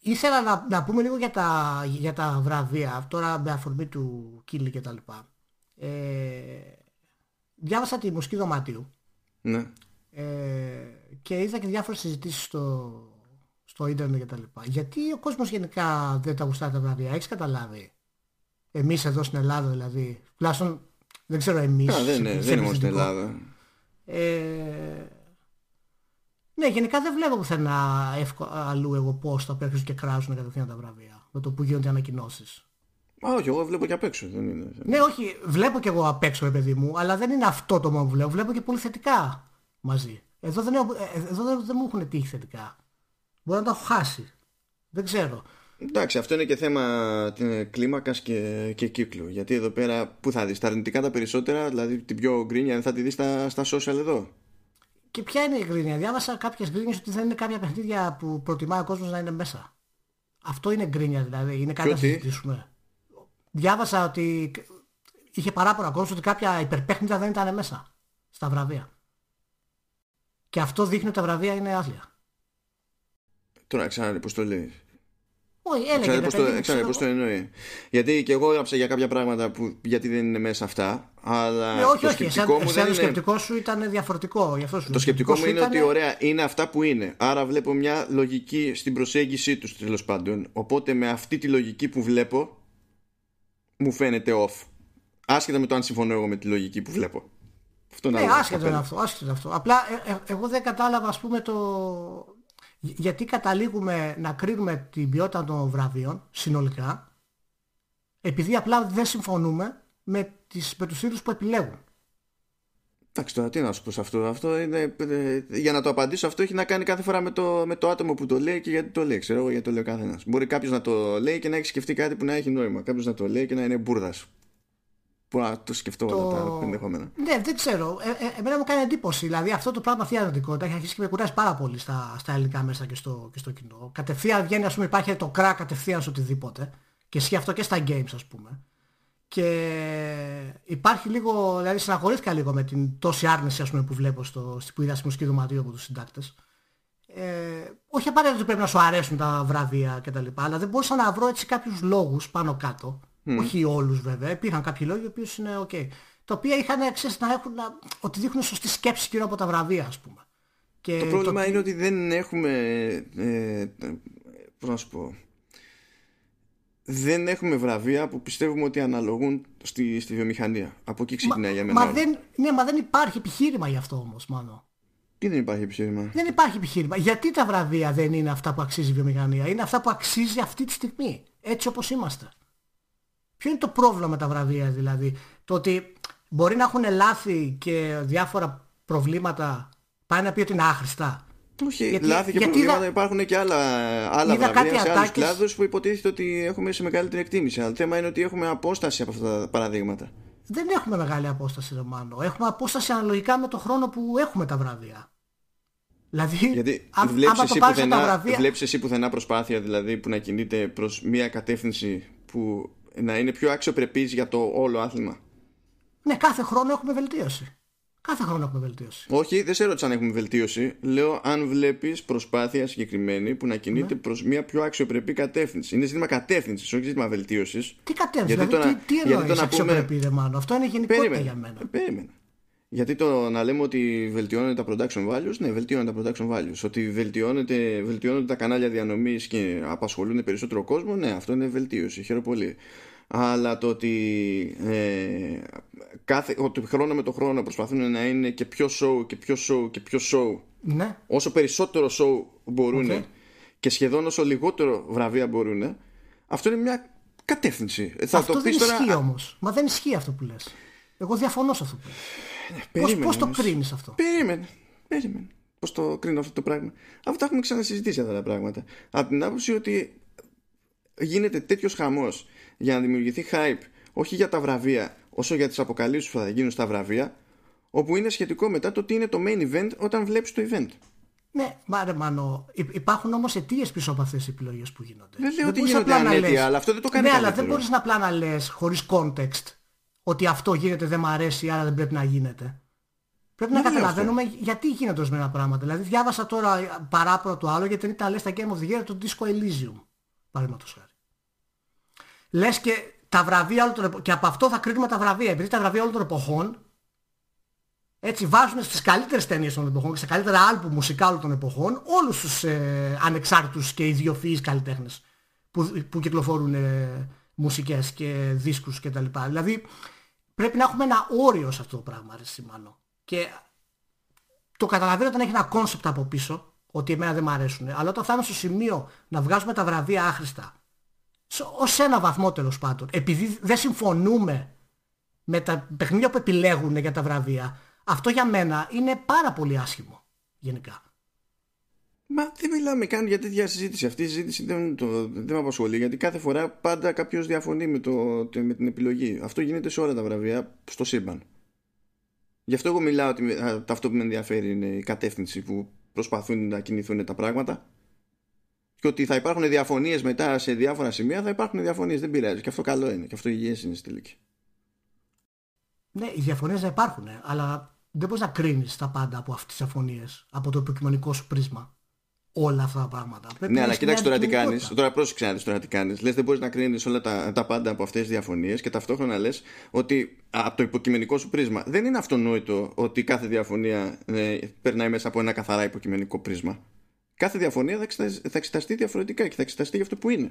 ήθελα να, να πούμε λίγο για τα, για τα βραβεία, τώρα με αφορμή του Κίλι και τα λοιπά. Ε, διάβασα τη μουσική δωματίου. Ναι. Ε, και είδα και διάφορες συζητήσεις στο, στο ίντερνετ και τα λοιπά. Γιατί ο κόσμος γενικά δεν τα γουστάει τα βραβεία, έχεις καταλάβει; Εμείς εδώ στην Ελλάδα δηλαδή, τουλάχιστον δεν ξέρω εμείς. Α, δεν, είναι, δεν στην Ελλάδα. Ε, ναι, γενικά δεν βλέπω πουθενά αλλού εγώ πώς θα παίξουν και κράζουν κατευθείαν τα βραβεία. Με το που γίνονται ανακοινώσεις. Α, όχι, εγώ βλέπω και απ' έξω. Δεν είναι. Ναι, όχι, βλέπω και εγώ απ' έξω, ρε παιδί μου, αλλά δεν είναι αυτό το μόνο που βλέπω. Βλέπω και πολύ θετικά μαζί. Εδώ δεν, εδώ δεν, δεν μου έχουν τύχει θετικά. Μπορεί να το έχω χάσει. Δεν ξέρω. Εντάξει, αυτό είναι και θέμα κλίμακας και, και κύκλου. Γιατί εδώ πέρα που θα δεις τα αρνητικά τα περισσότερα, δηλαδή την πιο γκρίνια, δεν θα τη δεις στα, στα social εδώ. Και ποια είναι η γκρίνια; Διάβασα κάποιες γκρίνιες ότι δεν είναι κάποια παιχνίδια που προτιμάει ο κόσμος να είναι μέσα. Αυτό είναι γκρίνια δηλαδή. Είναι κάτι να συζητήσουμε. Διάβασα ότι είχε παράπονα κόσμος ότι κάποια υπερπέχνητα δεν ήταν μέσα στα βραβεία. Και αυτό δείχνει ότι τα βραβεία είναι άθλια. Τώρα ξανά πώ το λέει. Όχι, έλεγε. Ξέρω πώ το, το εννοεί. Γιατί και εγώ έγραψα για κάποια πράγματα που γιατί δεν είναι μέσα αυτά. Αλλά ναι, όχι, το όχι. Σκεπτικό μου δεν το σκεπτικό σου ήταν διαφορετικό. Γι αυτό σου το σκεπτικό μου είναι ότι ωραία είναι αυτά που είναι. Άρα βλέπω μια λογική στην προσέγγιση τους τέλος πάντων. Οπότε με αυτή τη λογική που βλέπω μου φαίνεται off. Άσχετα με το αν συμφωνώ εγώ με τη λογική που βλέπω. Αυτό ναι, άσχετο είναι αυτό, άσχετο αυτό. Απλά ε, ε, εγώ δεν κατάλαβα ας πούμε το... Γιατί καταλήγουμε να κρίνουμε την ποιότητα των βραβείων συνολικά επειδή απλά δεν συμφωνούμε με, τις, με τους τίτλους που επιλέγουν. Εντάξει τώρα τι να σου πω σε αυτό. αυτό είναι, ε, για να το απαντήσω αυτό έχει να κάνει κάθε φορά με το, με το άτομο που το λέει και γιατί το λέει. Ξέρω εγώ γιατί το λέει ο καθένας. Μπορεί κάποιος να το λέει και να έχει σκεφτεί κάτι που να έχει νόημα. Κάποιος να το λέει και να είναι μπουρδας. Που να το σκεφτώ το... όλα τα ενδεχόμενα. Ναι, δεν ξέρω. Ε, ε, εμένα μου κάνει εντύπωση. Δηλαδή αυτό το πράγμα αυτή η αρνητικότητα έχει αρχίσει και με κουράζει πάρα πολύ στα, στα ελληνικά μέσα και στο, και στο κοινό. Κατευθείαν βγαίνει, ας πούμε, υπάρχει το κρά κατευθείαν σε οτιδήποτε. Και ισχύει αυτό και στα games, ας πούμε. Και υπάρχει λίγο, δηλαδή συναχωρήθηκα λίγο με την τόση άρνηση ας πούμε, που βλέπω στο, που είδα στη μουσική δωματίου από τους συντάκτες. Ε, όχι απαραίτητα ότι πρέπει να σου αρέσουν τα βραβεία κτλ. Αλλά δεν μπορούσα να βρω έτσι κάποιους λόγους πάνω κάτω. Όχι όλους βέβαια. Υπήρχαν κάποιοι λόγοι οι οποίοι είναι ok. Τα οποία είχαν ξέρεις, να έχουν, να, ότι δείχνουν σωστή σκέψη γύρω από τα βραβεία ας πούμε. Και το πρόβλημα το... είναι ότι δεν έχουμε, ε, πώς να σου πω, δεν έχουμε βραβεία που πιστεύουμε ότι αναλογούν στη, στη βιομηχανία. Από εκεί ξεκινάει για μένα. Μα δεν, ναι, μα δεν υπάρχει επιχείρημα γι' αυτό όμως μάλλον. Τι δεν υπάρχει επιχείρημα; Δεν υπάρχει επιχείρημα. Γιατί τα βραβεία δεν είναι αυτά που αξίζει η βιομηχανία; Είναι αυτά που αξίζει αυτή τη στιγμή. Έτσι όπως είμαστε. Ποιο είναι το πρόβλημα με τα βραβεία δηλαδή; Το ότι μπορεί να έχουν λάθη και διάφορα προβλήματα πάει να πει ότι είναι άχρηστα. Όχι, γιατί, λάθη και γιατί προβλήματα υπάρχουν και άλλα, άλλα βραβεία σε άλλους κλάδους που υποτίθεται ότι έχουμε σε μεγαλύτερη εκτίμηση. Αλλά το θέμα είναι ότι έχουμε απόσταση από αυτά τα παραδείγματα. Δεν έχουμε μεγάλη απόσταση, Ρωμάνο. Έχουμε απόσταση αναλογικά με το χρόνο που έχουμε τα βραβεία. Δηλαδή, Γιατί αν, βλέπεις, εσύ πουθενά, βραβεία... βλέπεις εσύ πουθενά προσπάθεια δηλαδή που να κινείται προς μια κατεύθυνση που να είναι πιο αξιοπρεπής για το όλο άθλημα. Ναι, κάθε χρόνο έχουμε βελτίωση. Κάθε χρόνο έχουμε βελτίωση. Όχι, δεν σε ρώτησα αν έχουμε βελτίωση. Λέω αν βλέπεις προσπάθεια συγκεκριμένη που να κινείται ναι. προς μια πιο αξιοπρεπή κατεύθυνση. Είναι ζήτημα κατεύθυνσης, όχι ζήτημα βελτίωσης. Τι κατεύθυνση, δηλαδή, το τι, τι εννοείς αξιοπρεπή, πούμε... μάλλον. Αυτό είναι γενικότητα περίμενε, για μένα. Περίμενε. Γιατί το να λέμε ότι βελτιώνεται τα production values, ναι, βελτιώνεται τα production values. Ότι βελτιώνεται, βελτιώνονται τα κανάλια διανομής και απασχολούν περισσότερο κόσμο, ναι, αυτό είναι βελτίωση. Χαίρομαι πολύ. Αλλά το ότι, ε, κάθε, ότι χρόνο με το χρόνο προσπαθούν να είναι και πιο show και πιο show και πιο show. Ναι. όσο περισσότερο show μπορούν και σχεδόν όσο λιγότερο βραβεία μπορούν αυτό είναι μια κατεύθυνση. Θα αυτό το δεν ισχύει τώρα... όμως. Μα δεν ισχύει αυτό που λες. Εγώ διαφωνώ σε αυτό που λες πώς, πώς το κρίνεις αυτό; Περίμενε, περίμενε πώς το κρίνω αυτό το πράγμα; Αυτό τα έχουμε ξανασυζητήσει αυτά τα πράγματα από την άποψη ότι γίνεται τέτοιος χαμός για να δημιουργηθεί hype όχι για τα βραβεία όσο για τις αποκαλύψεις που θα γίνουν στα βραβεία όπου είναι σχετικό μετά το τι είναι το main event όταν βλέπεις το event. Ναι, μάρε μάνο. Υπάρχουν όμως αιτίες πίσω από αυτές τις επιλογές που γίνονται. Δεν λέω ότι γίνονται ανέτεια, αλλά αυτό δεν το κάνει Ναι, αλλά δεν μπορείς να απλά να λες χωρίς context ότι αυτό γίνεται, δεν μου αρέσει, άρα δεν πρέπει να γίνεται. Πρέπει να καταλαβαίνουμε γιατί γίνονται ορισμένα πράγματα. Δηλαδή, διάβασα τώρα παράπονο του άλλο γιατί ήταν λες στα Game of the Year το Disco Elysium. Παραδείγματος χάρη λες και τα βραβεία όλων των εποχών, και από αυτό θα κρίνουμε τα βραβεία, επειδή τα βραβεία όλων των εποχών έτσι βάζουν στις καλύτερες ταινίες των εποχών και στα καλύτερα άλμπουμ μουσικά όλων των εποχών όλους τους ε, ανεξάρτητους και ιδιοφυείς καλλιτέχνες που, που κυκλοφορούν ε, μουσικές και δίσκους κτλ. Δηλαδή πρέπει να έχουμε ένα όριο σε αυτό το πράγμα, ρε συ Μάνο. Και το καταλαβαίνω όταν έχει ένα concept από πίσω, ότι εμένα δεν μου αρέσουν. Αλλά όταν φτάνουμε στο σημείο να βγάζουμε τα βραβεία άχρηστα ως ένα βαθμό τέλος πάντων. Επειδή δεν συμφωνούμε με τα παιχνίδια που επιλέγουν για τα βραβεία, αυτό για μένα είναι πάρα πολύ άσχημο γενικά. Μα δεν μιλάμε καν για τέτοια συζήτηση. Αυτή η συζήτηση δεν, το, δεν με απασχολεί γιατί κάθε φορά πάντα κάποιος διαφωνεί με, το, με την επιλογή. Αυτό γίνεται σε όλα τα βραβεία στο σύμπαν. Γι' αυτό εγώ μιλάω ότι αυτό που με ενδιαφέρει είναι η κατεύθυνση που προσπαθούν να κινηθούν τα πράγματα και ότι θα υπάρχουν διαφωνίες μετά σε διάφορα σημεία, θα υπάρχουν διαφωνίες. Δεν πειράζει. Και αυτό καλό είναι. Και αυτό υγιές είναι στη τελική. Ναι, οι διαφωνίες θα υπάρχουν, αλλά δεν μπορείς να κρίνεις τα πάντα από αυτές τις διαφωνίες από το υποκειμενικό σου πρίσμα. Όλα αυτά τα πράγματα. Πρέπει ναι, αλλά κοίταξε τώρα τι κάνεις. Τώρα πρόσεξε να δεις τώρα τι κάνεις. Λες, δεν μπορείς να κρίνεις όλα τα, τα πάντα από αυτές τις διαφωνίες και ταυτόχρονα λες ότι από το υποκειμενικό σου πρίσμα δεν είναι αυτονόητο ότι κάθε διαφωνία ε, περνάει μέσα από ένα καθαρά υποκειμενικό πρίσμα. Κάθε διαφωνία θα, θα εξεταστεί διαφορετικά και θα εξεταστεί για αυτό που είναι.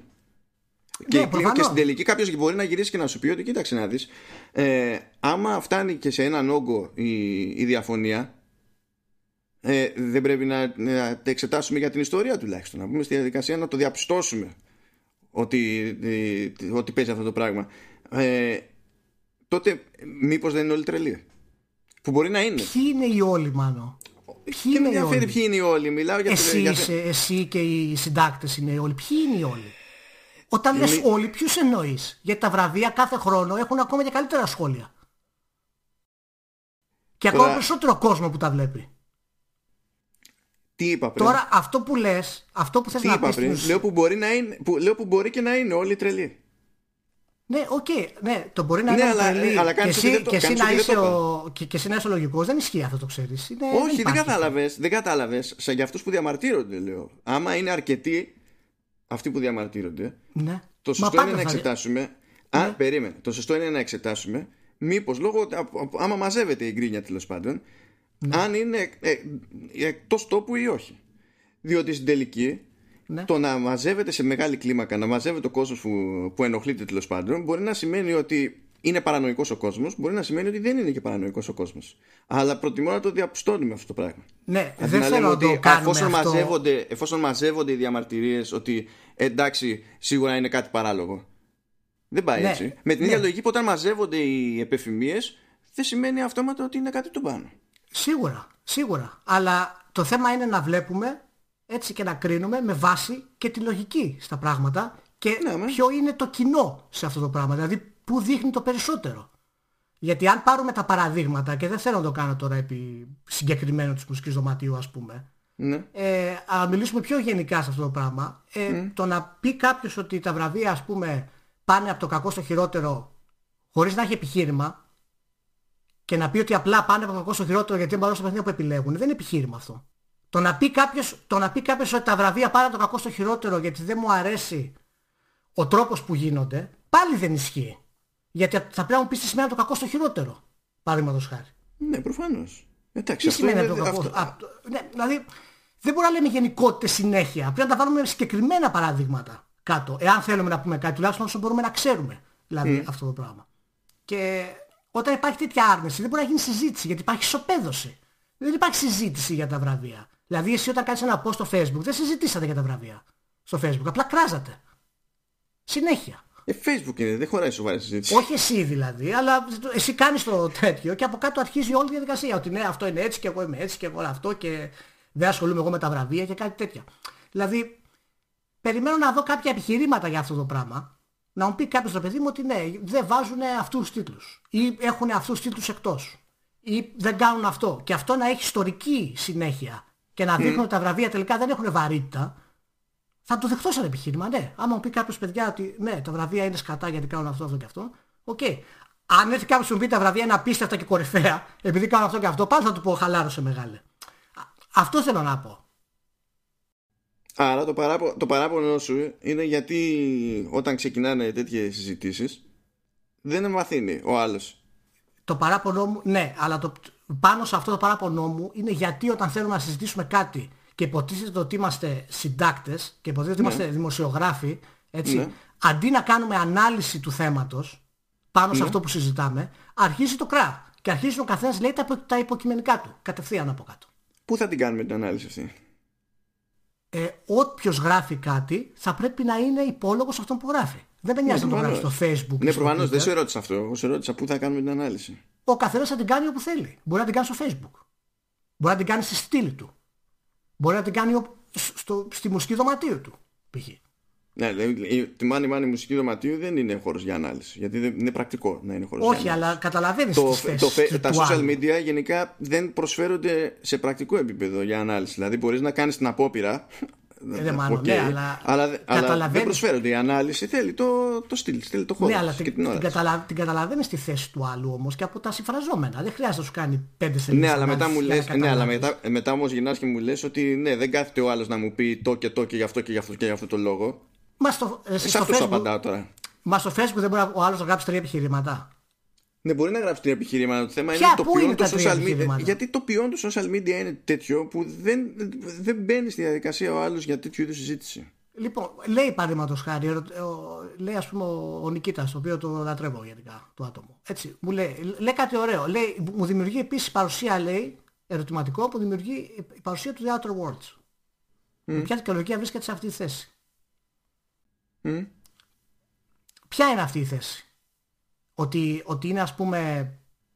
Και, ναι, και στην τελική κάποιος μπορεί να γυρίσει και να σου πει ότι κοίταξε να δεις. Ε, άμα φτάνει και σε έναν όγκο η, η διαφωνία, ε, δεν πρέπει να, να τα εξετάσουμε για την ιστορία τουλάχιστον. Να πούμε στη διαδικασία να το διαπιστώσουμε ότι, ε, ότι παίζει αυτό το πράγμα. Ε, τότε μήπως δεν είναι όλοι τρελοί; Που μπορεί να είναι. Ποιοι είναι οι όλοι μάνο; Ποιοι είναι οι όλοι; Ποιοι είναι οι όλοι; Μιλάω για εσύ, για... Είσαι, εσύ και οι συντάκτες είναι οι όλοι. Ποιοι είναι οι όλοι; Όταν λες όλοι, ποιους εννοείς; Γιατί τα βραβεία κάθε χρόνο έχουν ακόμα και καλύτερα σχόλια. Και ακόμα περισσότερο κόσμο που τα βλέπει. Τι είπα πριν; Τώρα αυτό που λες, αυτό που θες Τι να είπα πριν; Λέω που, μπορεί να είναι, που, λέω που μπορεί και να είναι όλοι τρελοί. Ναι, ok, okay, ναι, το μπορεί να ναι, είναι αλλά, τρελή. Αλλά και, εσύ, και, εσύ να είσαι ο, και, και εσύ να είσαι λογικός, δεν ισχύει αυτό το ξέρεις. Είναι, Όχι, δεν, δεν κατάλαβες, δεν κατάλαβες. Σε για αυτούς που διαμαρτύρονται, λέω. Άμα είναι αρκετοί αυτοί που διαμαρτύρονται, ναι. το σωστό είναι να εξετάσουμε. Ναι. Α, περίμενε. Το σωστό είναι να εξετάσουμε μήπως λόγω, άμα μαζεύεται η γκρίνια τέλος πάντων, ναι. αν είναι ε, ε, εκτός τόπου ή όχι. Διότι στην τελική ναι. το να μαζεύεται σε μεγάλη κλίμακα, να μαζεύεται ο κόσμος που, που ενοχλείται τέλος πάντων, μπορεί να σημαίνει ότι είναι παρανοϊκός ο κόσμος, μπορεί να σημαίνει ότι δεν είναι και παρανοϊκός ο κόσμος. Αλλά προτιμώ να το διαπιστώνουμε αυτό το πράγμα. Ναι, δεν θέλω να το κάνουμε εφόσον, αυτό. Μαζεύονται, εφόσον μαζεύονται οι διαμαρτυρίες ότι εντάξει, σίγουρα είναι κάτι παράλογο. Δεν πάει ναι, έτσι. Με την ίδια ναι. λογική που όταν μαζεύονται οι επεφημίε, δεν σημαίνει αυτόματα ότι είναι κάτι του πάνω. Σίγουρα, σίγουρα. Αλλά το θέμα είναι να βλέπουμε έτσι και να κρίνουμε με βάση και τη λογική στα πράγματα και ναι, ποιο είναι το κοινό σε αυτό το πράγμα. Δηλαδή πού δείχνει το περισσότερο. Γιατί αν πάρουμε τα παραδείγματα και δεν θέλω να το κάνω τώρα επί συγκεκριμένου της μουσικής δωματίου ας πούμε ναι. ε, αλλά μιλήσουμε πιο γενικά σε αυτό το πράγμα ε, το να πει κάποιος ότι τα βραβεία ας πούμε πάνε από το κακό στο χειρότερο χωρίς να έχει επιχείρημα και να πει ότι απλά πάνε από το κακό στο χειρότερο γιατί δεν μπορούν στα παιχνίδια που επιλέγουν. Δεν είναι επιχείρημα αυτό. Το να πει κάποιος, το να πει κάποιος ότι τα βραβεία πάνε από το κακό στο χειρότερο γιατί δεν μου αρέσει ο τρόπος που γίνονται, πάλι δεν ισχύει. Γιατί θα πρέπει να μου πεις τι σημαίνει από το κακό στο χειρότερο. Παραδείγματος χάρη. Ναι, προφανώς. Εντάξει, τι σημαίνει από το κακό; Αυτό... Α, ναι, δηλαδή δεν μπορούμε να λέμε γενικότητες συνέχεια. Πρέπει να τα βάλουμε συγκεκριμένα παραδείγματα κάτω. Εάν θέλουμε να πούμε κάτι, τουλάχιστον όσο μπορούμε να ξέρουμε δηλαδή, αυτό το πράγμα. Και όταν υπάρχει τέτοια άρνηση δεν μπορεί να γίνει συζήτηση γιατί υπάρχει ισοπαίδωση. Δεν υπάρχει συζήτηση για τα βραβεία. Δηλαδή εσύ όταν κάνεις ένα post στο facebook δεν συζητήσατε για τα βραβεία στο facebook. Απλά κράζατε. Συνέχεια. Ε, facebook είναι, δεν χωράει σοβαρή συζήτηση. Όχι εσύ δηλαδή, αλλά εσύ κάνεις το τέτοιο και από κάτω αρχίζει όλη η διαδικασία. Ότι ναι, αυτό είναι έτσι και εγώ είμαι έτσι και εγώ αυτό και δεν ασχολούμαι εγώ με τα βραβεία και κάτι τέτοια. Δηλαδή, περιμένω να δω κάποια επιχειρήματα για αυτό το πράγμα να μου πει κάποιος το παιδί μου ότι ναι, δεν βάζουν αυτούς τους τίτλους ή έχουν αυτούς τους τίτλους εκτός ή δεν κάνουν αυτό και αυτό να έχει ιστορική συνέχεια και να δείχνουν ότι τα βραβεία τελικά δεν έχουν βαρύτητα θα το δεχτώ σαν επιχείρημα, ναι. Άμα μου πει κάποιος παιδιά ότι ναι, τα βραβεία είναι σκατά γιατί κάνουν αυτό, αυτό και αυτό, ok. Okay. Αν έρθει κάποιος μου πει τα βραβεία είναι απίστευτα και κορυφαία επειδή κάνουν αυτό και αυτό, πάλι θα του πω χαλάρωσε μεγάλε. Αυτό θέλω να πω. Άρα το, παράπο, το παράπονο σου είναι γιατί όταν ξεκινάνε τέτοιες συζητήσεις δεν μαθαίνει ο άλλος. Το παράπονο μου, ναι, αλλά το, πάνω σε αυτό το παράπονο μου είναι γιατί όταν θέλουμε να συζητήσουμε κάτι και υποτίθεται ότι είμαστε συντάκτες και υποτίθεται ότι ναι. είμαστε δημοσιογράφοι, έτσι, ναι. αντί να κάνουμε ανάλυση του θέματος πάνω σε ναι. αυτό που συζητάμε, αρχίζει το κρά. Και αρχίζει ο καθένας λέει τα, τα υποκειμενικά του, κατευθείαν από κάτω. Πού θα την κάνουμε την ανάλυση αυτή; Ε, όποιος γράφει κάτι θα πρέπει να είναι υπόλογος αυτόν που γράφει. Δεν με νοιάζει να το γράφει στο facebook. Ναι, προφανώς δεν σε ρώτησα αυτό. Εγώ σε ρώτησα πού θα κάνουμε την ανάλυση. Ο καθένας θα την κάνει όπου θέλει. Μπορεί να την κάνει στο facebook. Μπορεί να την κάνει στη στήλη του. Μπορεί να την κάνει στο, στη μουσική δωματίου του. Π.χ. Ναι, τη μάνη μάνη μουσική δωματίου δεν είναι χώρος για ανάλυση. Γιατί δεν είναι πρακτικό να είναι χώρος για ανάλυση. Όχι, αλλά καταλαβαίνεις το, το, το, Τα social media γενικά δεν προσφέρονται σε πρακτικό επίπεδο για ανάλυση. Δηλαδή μπορείς να κάνεις την απόπειρα ρε Μάνο, οκ. ναι, αλλά αλλά, αλλά δεν καταλαβαίνεις- προσφέρονται. Η ανάλυση θέλει το, το στυλ, θέλει το χώρο Ναι, αλλά και την, την ώρα. την, καταλα... την καταλαβαίνεις στη θέση του άλλου όμως και από τα συμφραζόμενα. Δεν χρειάζεται να σου κάνει πέντε σελίδες. Ναι, αλλά μετά μου λες, ναι, αλλά μετά, μετά όμως γυρνάς και μου λες ότι ναι, δεν κάθεται ο άλλος να μου πει το και το και γι' αυτό και γι' αυτό και γι' αυτό το λόγο. Μα στο, εσύ Σε στο, αυτό σου Facebook, απαντάω τώρα. μα στο Facebook δεν μπορεί ο άλλος να γράψει τρία επιχειρήματα. Ναι, μπορεί να γράψει τρία επιχειρήματα. Το θέμα Ποια, είναι το πού ποιόν είναι του τα τρία social media. επιχειρήματα; Γιατί το ποιόν του social media είναι τέτοιο που δεν, δεν μπαίνει στη διαδικασία ο άλλος για τέτοιου είδους συζήτηση. Λοιπόν, λέει παραδείγματος χάρη, ερω- ο- λέει ας πούμε ο, ο Νικήτας, το οποίο το λατρεύω γενικά το άτομο. Έτσι, μου λέει, λέει κάτι ωραίο. Λέει, μου δημιουργεί επίσης παρουσία, λέει, ερωτηματικό που δημιουργεί η παρουσία του The Outer Worlds. Mm. Ποια δικαιολογία βρίσκεται σε αυτή τη θέση. Μμ. Ποια είναι αυτή η θέση; Ότι, ότι είναι ας πούμε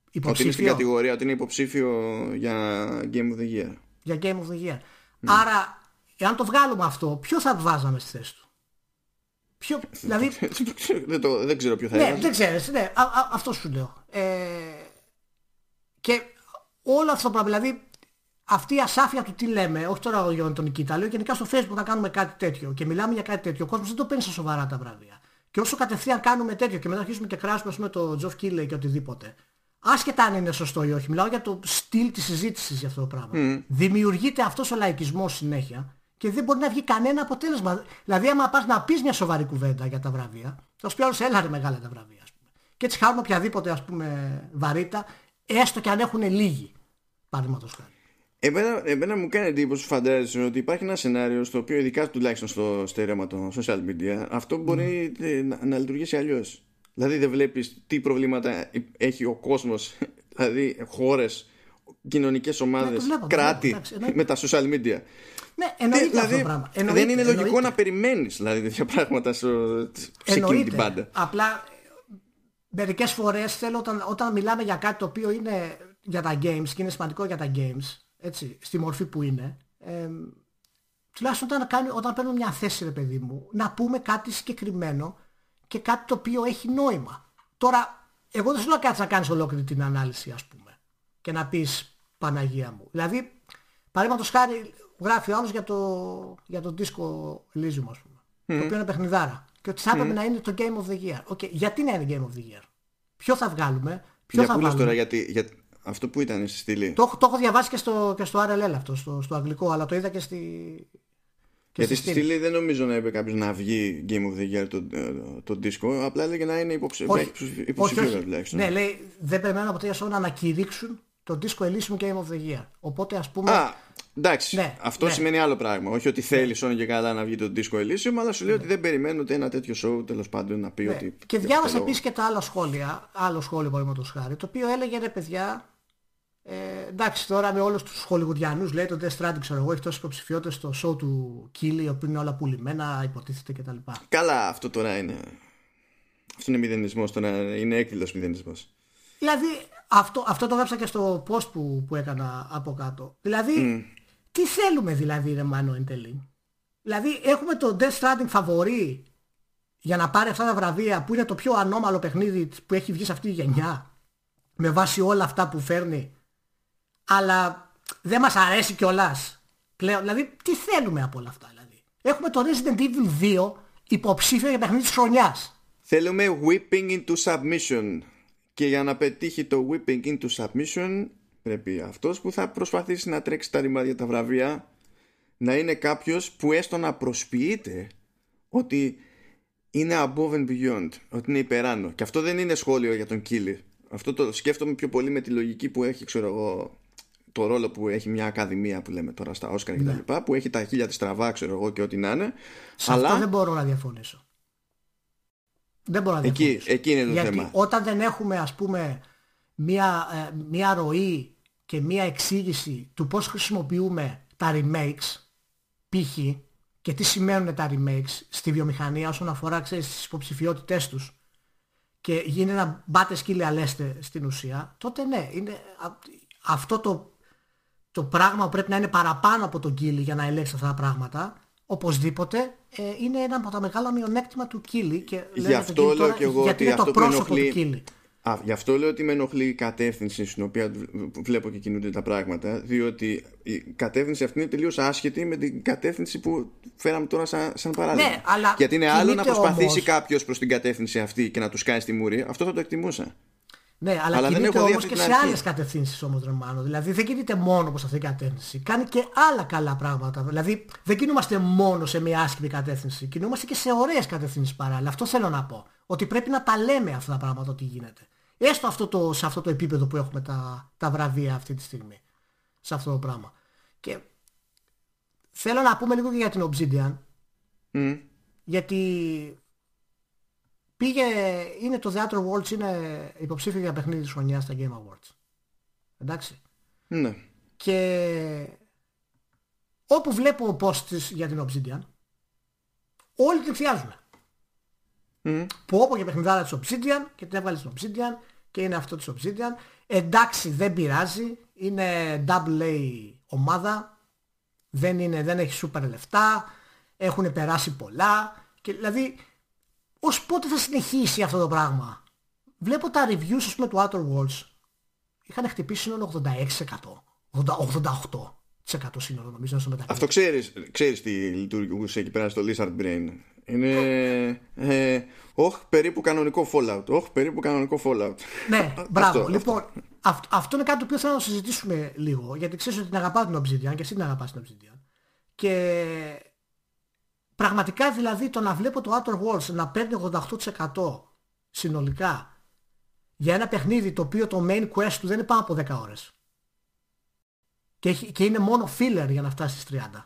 Ότι είναι στην υποψήφιο κατηγορία, ότι είναι υποψήφιο για Game of the Year. για Game of the Year. Άρα, εάν το βγάλουμε αυτό, ποιο θα βάζαμε στη θέση του; Ποιο, δηλαδή, δεν, το, δεν ξέρω ποιο θα ναι, έβαζε. δεν ξέρεις, ναι, α, α, αυτό σου λέω. Ε, και όλο αυτό το πράγμα, δηλαδή αυτή η ασάφεια του τι λέμε, όχι τώρα για τον Νικήτα, λέω γενικά στο facebook να κάνουμε κάτι τέτοιο και μιλάμε για κάτι τέτοιο, ο κόσμος δεν το παίρνει στα σοβαρά τα βράδια. Και όσο κατευθείαν κάνουμε τέτοιο και μετά αρχίσουμε και κράσουμε ας πούμε το Τζοφ Κίλε και οτιδήποτε. Άσχετα αν είναι σωστό ή όχι, μιλάω για το στυλ της συζήτησης για αυτό το πράγμα. Δημιουργείται αυτός ο λαϊκισμός συνέχεια και δεν μπορεί να βγει κανένα αποτέλεσμα. Δηλαδή άμα πας να πεις μια σοβαρή κουβέντα για τα βραβεία, θα σου πει άλλος έλα ρε μεγάλα τα βραβεία ας πούμε. Και έτσι χάνουν οποιαδήποτε ας πούμε βαρύτητα, έστω και αν έχουν λίγοι. Παραδείγματος χάρη. Εμένα, εμένα μου κάνει εντύπωση φαντάζεσαι ότι υπάρχει ένα σενάριο στο οποίο ειδικά τουλάχιστον στο στερέωμα των social media αυτό μπορεί ε, να, να λειτουργήσει αλλιώς. Δηλαδή δεν βλέπεις τι προβλήματα έχει ο κόσμος, δηλαδή χώρες, κοινωνικές ομάδες, βλέπω, το κράτη βλέπω, εντάξει, εννοείται. με τα social media. Ναι, εννοείται δηλαδή, αυτό το πράγμα. δεν Εννοείται, είναι λογικό εννοείται. να περιμένεις δηλαδή τέτοια πράγματα στο, σε εκείνη την Εννοείται. πάντα. Απλά μερικές φορές θέλω όταν, όταν μιλάμε για κάτι το οποίο είναι για τα games και είναι σημαντικό για τα games, έτσι, στη μορφή που είναι, ε, τουλάχιστον όταν, κάνει, όταν παίρνουμε μια θέση ρε παιδί μου, να πούμε κάτι συγκεκριμένο και κάτι το οποίο έχει νόημα. Τώρα, εγώ δεν σου λέω κάτι να κάνεις ολόκληρη την ανάλυση ας πούμε και να πεις Παναγία μου. Δηλαδή, παραδείγματος χάρη γράφει ο άλλος για το, για το disco Elysium ας πούμε, το οποίο είναι παιχνιδάρα και ότι θα έπρεπε να είναι το Game of the Year. Okay. Γιατί να είναι Game of the Year; Ποιο θα βγάλουμε, ποιο Για θα πού λες βάλουμε; τώρα, γιατί, για αυτό που ήταν στη στήλη. Το, έχω- το έχω διαβάσει και στο, και στο RLL αυτό, στο, στο αγγλικό, αλλά το είδα και στη... Και Γιατί στη στη στήλη δεν νομίζω να είπε κάποιος να βγει Game of the Year το, ε, το disco, απλά έλεγε να είναι υποψηφίο. Όχι, όχι, Υποψηφίο όχι. τουλάχιστον. Ναι, λέει, δεν περιμένω από τέτοια σώμα να ανακηρύξουν το Disco Elysium Game of the Year. Οπότε ας πούμε... Α, εντάξει. Ναι, αυτό ναι. σημαίνει άλλο πράγμα. Όχι ότι θέλει όνο και καλά να βγει το Disco Elysium, αλλά σου λέει ότι δεν περιμένω ούτε ένα τέτοιο show τέλος πάντων να πει Ναι. ότι. Και για διάβασα αυτό το επίσης και τα άλλα σχόλια, άλλο σχόλιο παραδείγματος χάρη, το οποίο έλεγε ρε παιδιά, ε, εντάξει τώρα με όλους τους χολιγουδιανούς λέει το Death Stranding ξέρω εγώ έχει τόσες υποψηφιότητες στο show του Κίλι όπου είναι όλα πουλημένα υποτίθεται κτλ. Καλά, αυτό τώρα είναι. Αυτό είναι μηδενισμός, τώρα είναι έκδηλος μηδενισμός. Δηλαδή αυτό, αυτό το γράψα και στο post που, που έκανα από κάτω. Δηλαδή τι θέλουμε δηλαδή ρε Μάνο εν τέλει; Δηλαδή έχουμε το Death Stranding φαβορή για να πάρει αυτά τα βραβεία που είναι το πιο ανώμαλο παιχνίδι που έχει βγει σε αυτή τη γενιά με βάση όλα αυτά που φέρνει αλλά δεν μας αρέσει κιόλας πλέον. Δηλαδή τι θέλουμε από όλα αυτά δηλαδή. Έχουμε το Resident Evil 2 υποψήφιο για παιχνίδι της χρονιάς. Θέλουμε whipping into submission. Και για να πετύχει το whipping into submission, πρέπει αυτός που θα προσπαθήσει να τρέξει τα ρημάδια τα βραβεία να είναι κάποιος που έστω να προσποιείται ότι είναι above and beyond, ότι είναι υπεράνω. Και αυτό δεν είναι σχόλιο για τον Κίλι. Αυτό το σκέφτομαι πιο πολύ με τη λογική που έχει, ξέρω εγώ, το ρόλο που έχει μια ακαδημία που λέμε τώρα στα Όσκαρ και τα λοιπά, που έχει τα χίλια της τραβά, ξέρω εγώ, και ό,τι να είναι. Σε αλλά αυτό δεν μπορώ να διαφωνήσω. Δεν μπορώ να εκεί, διαφωνήσω. εκεί είναι το Γιατί θέμα. όταν δεν έχουμε ας πούμε μία, ε, μία ροή και μία εξήγηση του πώς χρησιμοποιούμε τα remakes π.χ. και τι σημαίνουν τα remakes στη βιομηχανία όσον αφορά ξέρεις, τις υποψηφιότητές τους και γίνει ένα μπάτε σκύλε αλέστε στην ουσία, τότε ναι, είναι α- αυτό το, το πράγμα που πρέπει να είναι παραπάνω από τον Κίλι για να ελέγξει αυτά τα πράγματα, οπωσδήποτε ε, είναι ένα από τα μεγάλα μειονέκτημα του Κίλι και Γι' λέω για τον αυτό Κίλι λέω τώρα, και εγώ γιατί ότι είναι αυτό το που πρόσωπο ενοχλεί- του Κίλι. Α, γι' αυτό λέω ότι με ενοχλεί η κατεύθυνση στην οποία βλέπω και κινούνται τα πράγματα, διότι η κατεύθυνση αυτή είναι τελείως άσχετη με την κατεύθυνση που φέραμε τώρα σαν, σαν παράδειγμα. Ναι, αλλά Γιατί είναι άλλο να προσπαθήσει όμως... κάποιος προς την κατεύθυνση αυτή και να τους κάνει στη μούρη, αυτό θα το εκτιμούσα. Ναι, αλλά, αλλά κινείται όμως και σε άλλες κατευθύνσεις όμω, Ρεμάνο. Δηλαδή δεν κινείται μόνο προς αυτή την κατεύθυνση. Κάνει και άλλα καλά πράγματα. Δηλαδή δεν κινούμαστε μόνο σε μια άσχημη κατεύθυνση. Κινούμαστε και σε ωραίες κατευθύνσεις παράλληλα. Αυτό θέλω να πω. Ότι πρέπει να τα λέμε αυτά τα πράγματα ότι γίνεται. Έστω αυτό το, σε αυτό το επίπεδο που έχουμε τα, τα βραβεία αυτή τη στιγμή. Σε αυτό το πράγμα. Και θέλω να πούμε λίγο και για την Obsidian. Mm. Γιατί πήγε, είναι το Theater Worlds, είναι υποψήφιο για παιχνίδι της χρονιάς στα Game Awards. Εντάξει. Ναι. Και όπου βλέπω posts για την Obsidian, όλοι την θυάζουν. Mm. Που όπου και παιχνιδάρα της Obsidian και την έβγαλε στην Obsidian και είναι αυτό της Obsidian. Εντάξει δεν πειράζει, είναι double A ομάδα, δεν, είναι, δεν έχει super λεφτά, έχουν περάσει πολλά και δηλαδή ως πότε θα συνεχίσει αυτό το πράγμα; Βλέπω τα reviews ας πούμε του Outer Worlds είχαν χτυπήσει σύνολο 86%, 88% σύνολο νομίζω στο μεταξύ. Αυτό ξέρεις, ξέρεις τι λειτουργούσε εκεί πέρα στο Lizard Brain. Είναι ε, όχι περίπου κανονικό Fallout. Όχι περίπου κανονικό Fallout. Ναι, μπράβο. Αυτό, λοιπόν, αυτό. αυτό είναι κάτι το οποίο θέλω να συζητήσουμε λίγο. Γιατί ξέρεις ότι την αγαπάω την Obsidian και εσύ την αγαπάς την Obsidian. Και πραγματικά δηλαδή το να βλέπω το Outer Worlds να παίρνει 88% συνολικά για ένα παιχνίδι το οποίο το main quest του δεν είναι πάνω από 10 ώρες. Και, και είναι μόνο filler για να φτάσεις στις 30.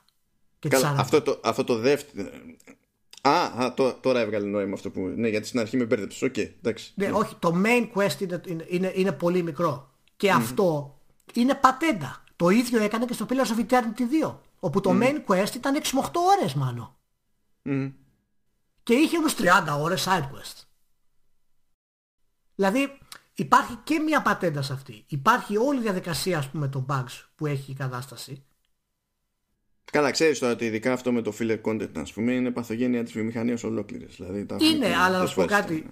Και Καλά, αυτό, το, αυτό το δεύτερο Α, α το, τώρα έβγαλε νόημα αυτό που. Ναι, γιατί στην αρχή με μπέρδεψες. Ok, okay, εντάξει. Ναι, όχι, το main quest είναι, είναι, είναι πολύ μικρό. Και mm. αυτό είναι πατέντα. Το ίδιο έκανε και στο Pillars of Eternity 2. Όπου το mm. main quest ήταν 6 με 8 ώρες μάλλον. Mm. Και είχε όμως 30 ώρες side quest. Δηλαδή υπάρχει και μια πατέντα σε αυτή. Υπάρχει όλη η διαδικασία ας πούμε των bugs που έχει η κατάσταση. Καλά, ξέρεις τώρα ότι ειδικά αυτό με το filler content, ας πούμε, είναι παθογένεια της βιομηχανίας ολόκληρης. Δηλαδή, είναι, αλλά να σου πω κάτι.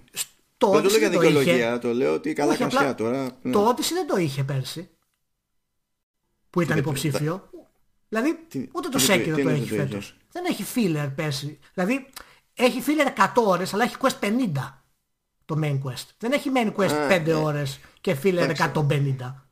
Το δεν το λέω για δικαιολογία, το λέω ότι καλά χασιά τώρα. Ναι. Το Odyssey δεν το είχε πέρσι. Που ήταν υποψήφιο. Δηλαδή, τι, ούτε το Sekiro το έχει φέτος. Δεν έχει filler πέρσι. Δηλαδή, έχει filler 100 ώρες, αλλά έχει quest 50 το main quest. Δεν έχει main quest 5 ναι. ώρες και filler 150.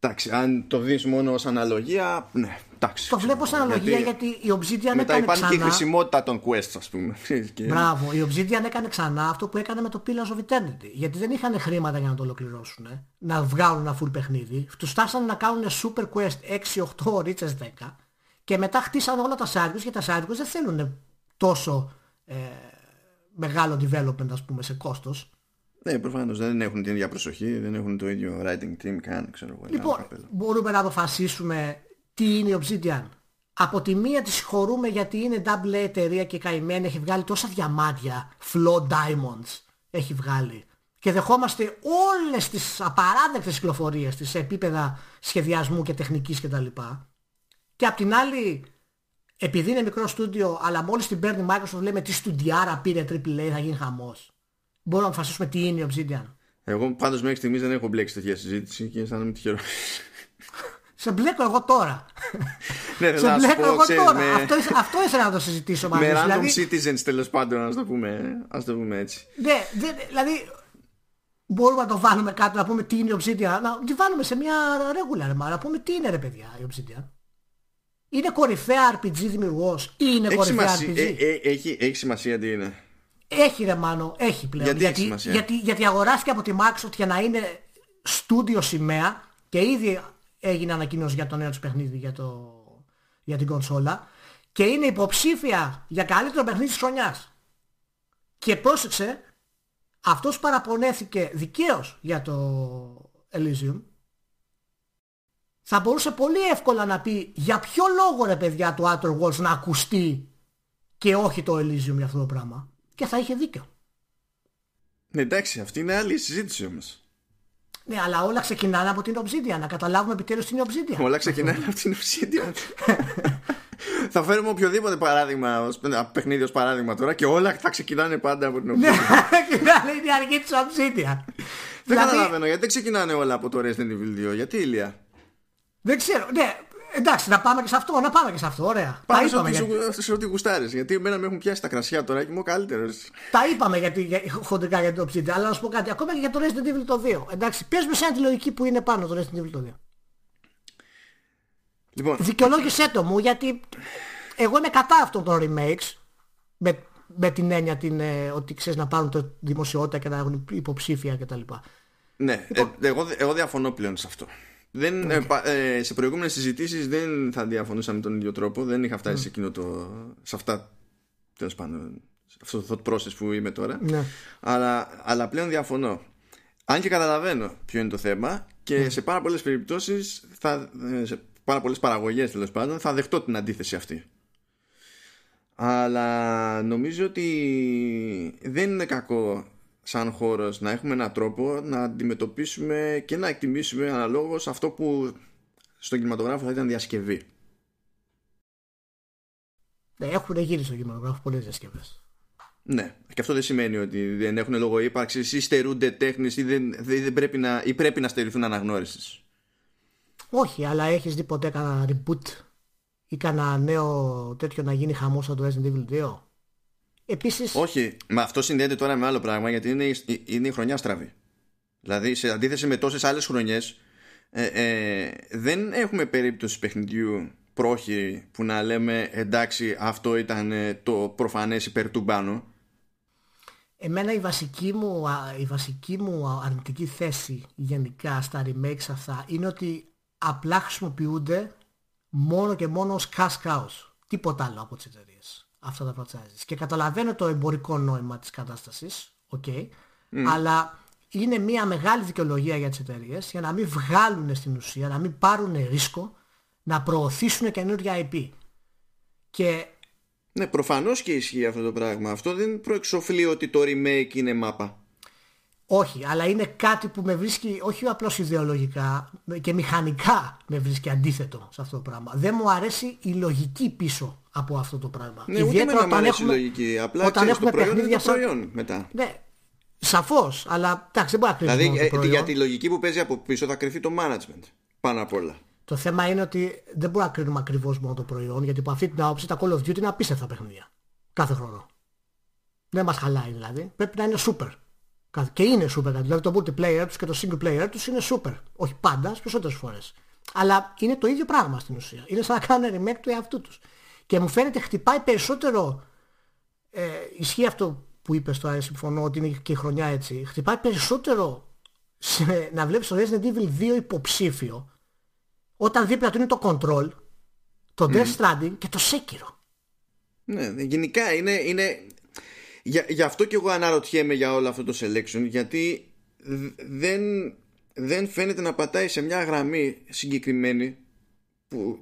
Εντάξει, αν το δεις μόνο ως αναλογία, ναι, εντάξει. Το βλέπω ως αναλογία γιατί, γιατί η Obsidian μετά έκανε υπάρχει και η χρησιμότητα των quests, ας πούμε. Μπράβο, η Obsidian έκανε ξανά αυτό που έκανε με το Pillars of Eternity. Γιατί δεν είχαν χρήματα για να το ολοκληρώσουν, ε, να βγάλουν ένα full παιχνίδι. Τους φτάσανε να κάνουν super quest 6-8 ρίτσες 10 και μετά χτίσανε όλα τα side και τα side δεν θέλουν τόσο ε, μεγάλο development, ας πούμε, σε κόστος. Ναι, προφανώς δεν έχουν την ίδια προσοχή, δεν έχουν το ίδιο writing team καν, ξέρω εγώ. Λοιπόν, μπορούμε να αποφασίσουμε τι είναι η Obsidian. Από τη μία της συγχωρούμε γιατί είναι double A εταιρεία και καημένη, έχει βγάλει τόσα διαμάντια, flow diamonds έχει βγάλει. Και δεχόμαστε όλες τις απαράδεκτες κυκλοφορίες της σε επίπεδα σχεδιασμού και τεχνικής κτλ. Και απ' την άλλη, επειδή είναι μικρό στούντιο, αλλά μόλις την παίρνει Microsoft λέμε τι στουντιάρα πήρε AAA θα γίνει χαμός μπορούμε να αποφασίσουμε τι είναι η Obsidian. Εγώ πάντως μέχρι στιγμής δεν έχω μπλέξει τέτοια συζήτηση και αισθάνομαι τυχερό. Σε μπλέκω εγώ τώρα. ναι, Σε μπλέκω εγώ ξέρεις, τώρα. Με... Αυτό, αυτό ήθελα να το συζητήσω μαζί Με random δηλαδή... citizens τέλος πάντων, ας το πούμε, ας το πούμε έτσι. Ναι, δε, δηλαδή μπορούμε να το βάλουμε κάτω να πούμε τι είναι η Obsidian. Να τη βάλουμε σε μια regular, μα να πούμε τι είναι ρε παιδιά η Obsidian. Είναι κορυφαία RPG δημιουργός ή είναι έχει κορυφαία σημασία, RPG. Ε, ε, έχει, έχει σημασία τι είναι. Έχει ρε μάνο, έχει πλέον. Γιατί, γιατί, γιατί, γιατί αγοράστηκε από τη Microsoft για να είναι στούντιο σημαία και ήδη έγινε ανακοίνωση για το νέο της παιχνίδι για, το, για την κονσόλα και είναι υποψήφια για καλύτερο παιχνίδι της χρονιάς. Και πρόσεξε, αυτός παραπονέθηκε δικαίως για το Elysium θα μπορούσε πολύ εύκολα να πει για ποιο λόγο ρε παιδιά το Outer Worlds να ακουστεί και όχι το Elysium για αυτό το πράγμα και θα είχε δίκιο. Ναι, εντάξει, αυτή είναι άλλη συζήτηση όμως. Ναι, αλλά όλα ξεκινάνε από την Obsidian. Να καταλάβουμε επιτέλους την Obsidian. Όλα ξεκινάνε από την Obsidian. θα φέρουμε οποιοδήποτε παράδειγμα, ως, ένα παιχνίδι ως παράδειγμα τώρα και όλα θα ξεκινάνε πάντα από την Ναι, Obsidian. ξεκινάνε η αρχή της Obsidian. δεν Δηλαδή- καταλαβαίνω γιατί δεν ξεκινάνε όλα από το Resident Evil 2. Γιατί ηλία; Δεν ξέρω. Ναι, εντάξει, να πάμε και σε αυτό. Να πάμε και σε αυτό. Ωραία. Πάμε τα σε είπαμε, ό,τι, γιατί, σου- σε ό,τι γουστάρεις. Γιατί εμένα με έχουν πιάσει τα κρασιά τώρα και είμαι ο καλύτερος. τα είπαμε γιατί, για, χοντρικά για το Obsidian. Αλλά να σου πω κάτι. Ακόμα και για το Resident Evil το 2. Εντάξει, πες με σαν τη λογική που είναι πάνω το Resident Evil το 2. Λοιπόν, Δικαιολόγησέ το μου γιατί εγώ είμαι κατά αυτών των remakes με, με την έννοια την, ε, ότι ξέρεις να πάρουν το δημοσιότητα και να έχουν υποψήφια κτλ. ναι, ε, εγώ, εγώ διαφωνώ πλέον σε αυτό. Δεν, ε, πα- ε, σε προηγούμενες συζητήσεις δεν θα διαφωνούσα με τον ίδιο τρόπο. Δεν είχα φτάσει σε, εκείνο το, σε αυτά τέλος πάντων, σε αυτό το thought process που είμαι τώρα. Ναι. Αλλά, αλλά πλέον διαφωνώ. Αν και καταλαβαίνω ποιο είναι το θέμα και σε πάρα πολλές περιπτώσεις, θα, ε, σε πάρα πολλές παραγωγές τέλος πάντων, θα δεχτώ την αντίθεση αυτή. Αλλά νομίζω ότι δεν είναι κακό σαν χώρος να έχουμε έναν τρόπο να αντιμετωπίσουμε και να εκτιμήσουμε αναλόγως αυτό που στον κινηματογράφο θα ήταν διασκευή. Ναι, έχουν γύρει στο κινηματογράφο πολλές διασκευές. Ναι, και αυτό δεν σημαίνει ότι δεν έχουν λόγο ύπαρξης ή στερούνται τέχνης ή, δεν, δεν πρέπει, να, ή πρέπει να στερηθούν αναγνώρισης. Όχι, αλλά έχεις δει ποτέ κανένα reboot ή κανένα νέο τέτοιο να γίνει χαμός σαν το Resident Evil 2. Επίσης, Όχι, μα αυτό συνδέεται τώρα με άλλο πράγμα γιατί είναι, η- είναι η χρονιά στραβή. Δηλαδή, σε αντίθεση με τόσες άλλες χρονιές, ε, ε, δεν έχουμε περίπτωση παιχνιδιού πρόχειρη που να λέμε εντάξει αυτό ήταν ε, το προφανές υπέρ του μπάνου. εμένα η βασική, μου, α, η βασική μου αρνητική θέση γενικά στα remakes αυτά είναι ότι απλά χρησιμοποιούνται μόνο και μόνο ως cash cows. Τίποτα άλλο από τις εταιρείες. Αυτά τα franchises. Και καταλαβαίνω το εμπορικό νόημα της κατάστασης, οκ, αλλά είναι μια μεγάλη δικαιολογία για τις εταιρείες για να μην βγάλουν στην ουσία, να μην πάρουν ρίσκο να προωθήσουν καινούργια IP. Και Ναι, προφανώς και ισχύει αυτό το πράγμα. Αυτό δεν προεξοφλεί ότι το remake είναι μάπα. Όχι, αλλά είναι κάτι που με βρίσκει όχι απλώς ιδεολογικά και μηχανικά με βρίσκει αντίθετο σε αυτό το πράγμα. Δεν μου αρέσει η λογική πίσω από αυτό το πράγμα. Ναι, ούτε εμένα μου αρέσει η λογική. Απλά όταν ξέρεις, το έχουμε προϊόν είναι παιχνίδια το σαν- προϊόν μετά. Ναι, σαφώς, αλλά εντάξει δεν μπορεί να κρίνεις Δηλαδή, μόνο το ε, προϊόν. για τη λογική που παίζει από πίσω θα κρυφεί το management. Πάνω απ' όλα. Το θέμα είναι ότι δεν μπορούμε να κρίνουμε ακριβώς μόνο το προϊόν γιατί από αυτή την άποψη τα Call of Duty είναι απίστευτα παιχνίδια. Κάθε χρόνο. Δεν μας χαλάει δηλαδή. Πρέπει να είναι super. Κάθε- Και είναι super. Δηλαδή το multiplayer τους και το single player τους είναι super. Όχι πάντα, στις περισσότερες φορές. Αλλά είναι το ίδιο πράγμα στην ουσία. Είναι σαν να κάνουν remake του εαυτού τους. Και μου φαίνεται χτυπάει περισσότερο ε, ισχύει αυτό που είπες τώρα, συμφωνώ ότι είναι και η χρονιά έτσι. Χτυπάει περισσότερο σε, να βλέπεις το Resident Evil 2 υποψήφιο όταν δίπλα του είναι το Control, το Death Stranding και το Sekiro. Ναι, γενικά είναι, είναι... Για, γι' αυτό και εγώ αναρωτιέμαι για όλο αυτό το selection γιατί δ- δεν, δεν φαίνεται να πατάει σε μια γραμμή συγκεκριμένη που,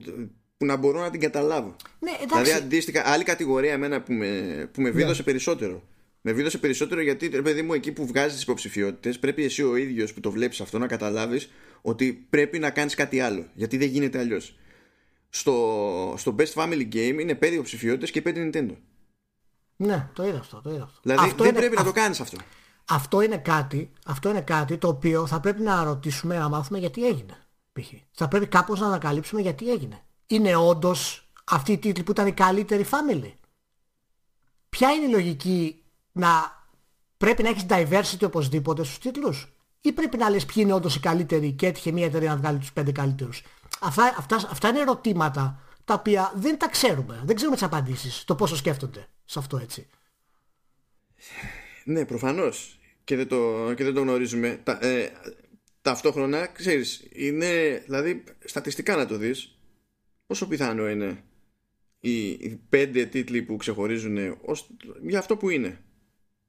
που να μπορώ να την καταλάβω. Ναι, εντάξει. Δηλαδή αντίστοιχα άλλη κατηγορία εμένα που με, που με βίδωσε περισσότερο. Με βίδωσε περισσότερο γιατί ρε παιδί μου εκεί που βγάζεις τις υποψηφιότητες πρέπει εσύ ο ίδιος που το βλέπεις αυτό να καταλάβεις ότι πρέπει να κάνεις κάτι άλλο γιατί δεν γίνεται αλλιώς. Στο, στο Best Family Game είναι 5 υποψηφιότητες και 5 Nintendo. Ναι, το είδα αυτό, το είδα αυτό. Δηλαδή αυτό δεν είναι, πρέπει να αυ- το κάνεις αυτό. αυτό είναι κάτι, αυτό είναι κάτι το οποίο θα πρέπει να ρωτήσουμε, να μάθουμε γιατί έγινε. π.χ. Θα πρέπει κάπως να ανακαλύψουμε γιατί έγινε. Είναι όντως αυτή η τίτλη που ήταν η καλύτερη family; Ποια είναι η λογική να πρέπει να έχεις diversity οπωσδήποτε στους τίτλους; Ή πρέπει να λες ποιοι είναι όντως οι καλύτεροι και έτυχε μια εταιρεία να βγάλει τους πέντε καλύτερους; Αυτά, αυτά, αυτά είναι ερωτήματα τα οποία δεν τα ξέρουμε. Δεν ξέρουμε τις απαντήσεις. Το πόσο σκέφτονται σε αυτό έτσι. Ναι, προφανώς. Και δεν το, και δεν το γνωρίζουμε. Τα, ε, ταυτόχρονα, ξέρεις, είναι, δηλαδή, στατιστικά να το δεις, πόσο πιθανό είναι οι, οι πέντε τίτλοι που ξεχωρίζουν ως, για αυτό που είναι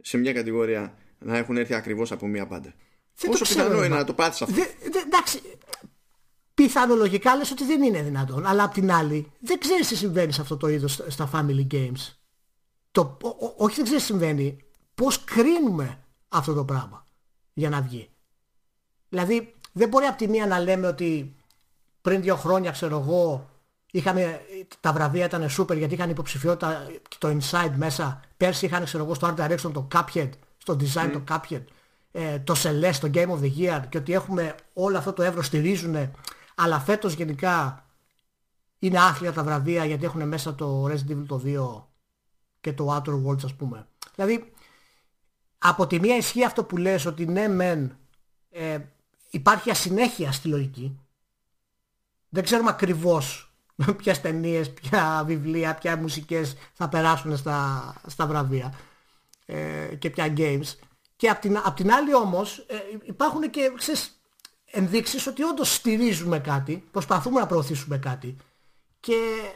σε μια κατηγορία να έχουν έρθει ακριβώς από μια πάντα; Δεν πόσο το ξέρω, πιθανό ρε, είναι μα. να το πάθεις αυτό; Δε, δε, εντάξει, πιθανολογικά λες ότι δεν είναι δυνατόν. Αλλά απ' την άλλη, δεν ξέρεις τι συμβαίνει σε αυτό το είδος στα- στα family games. Το, ο- ο- όχι δεν ξέρεις τι συμβαίνει. Πώς κρίνουμε αυτό το πράγμα για να βγει. Δηλαδή, δεν μπορεί από τη μία να λέμε ότι πριν δύο χρόνια, ξέρω εγώ, Είχαμε, τα βραβεία ήταν super γιατί είχαν υποψηφιότητα το Inside μέσα. Πέρσι είχαν ξέρω εγώ στο Art Direction το Cuphead, στο Design το Cuphead, ε, το Celeste, το Game of the Year και ότι έχουμε όλο αυτό το εύρος στηρίζουν. Αλλά φέτος γενικά είναι άθλια τα βραβεία γιατί έχουν μέσα το Resident Evil το 2 και το Outer Worlds ας πούμε. Δηλαδή από τη μία ισχύει αυτό που λες ότι ναι μεν ε, υπάρχει ασυνέχεια στη λογική. Δεν ξέρουμε ακριβώς ποιες ταινίες, ποια βιβλία, ποια μουσικές θα περάσουν στα, στα βραβεία ε, και ποια games. Και απ' την, απ την άλλη όμως ε, υπάρχουν και ξέρεις, ενδείξεις ότι όντως στηρίζουμε κάτι, προσπαθούμε να προωθήσουμε κάτι και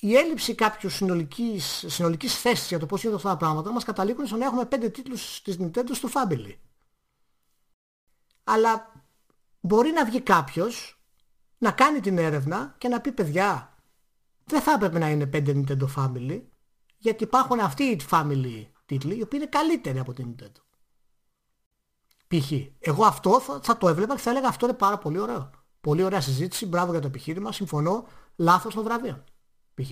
η έλλειψη κάποιου συνολικής, συνολικής θέσης για το πώς είναι αυτά τα πράγματα μας καταλήγουν στο να έχουμε πέντε τίτλους της Nintendo στο Family. Αλλά μπορεί να βγει κάποιος να κάνει την έρευνα και να πει παιδιά δεν θα έπρεπε να είναι πέντε Nintendo Family γιατί υπάρχουν αυτοί οι Family τίτλοι οι οποίοι είναι καλύτεροι από την Nintendo. Π.χ. Εγώ αυτό θα, θα, το έβλεπα και θα έλεγα αυτό είναι πάρα πολύ ωραίο. Πολύ ωραία συζήτηση, μπράβο για το επιχείρημα, συμφωνώ, λάθος το βραβείο π.χ.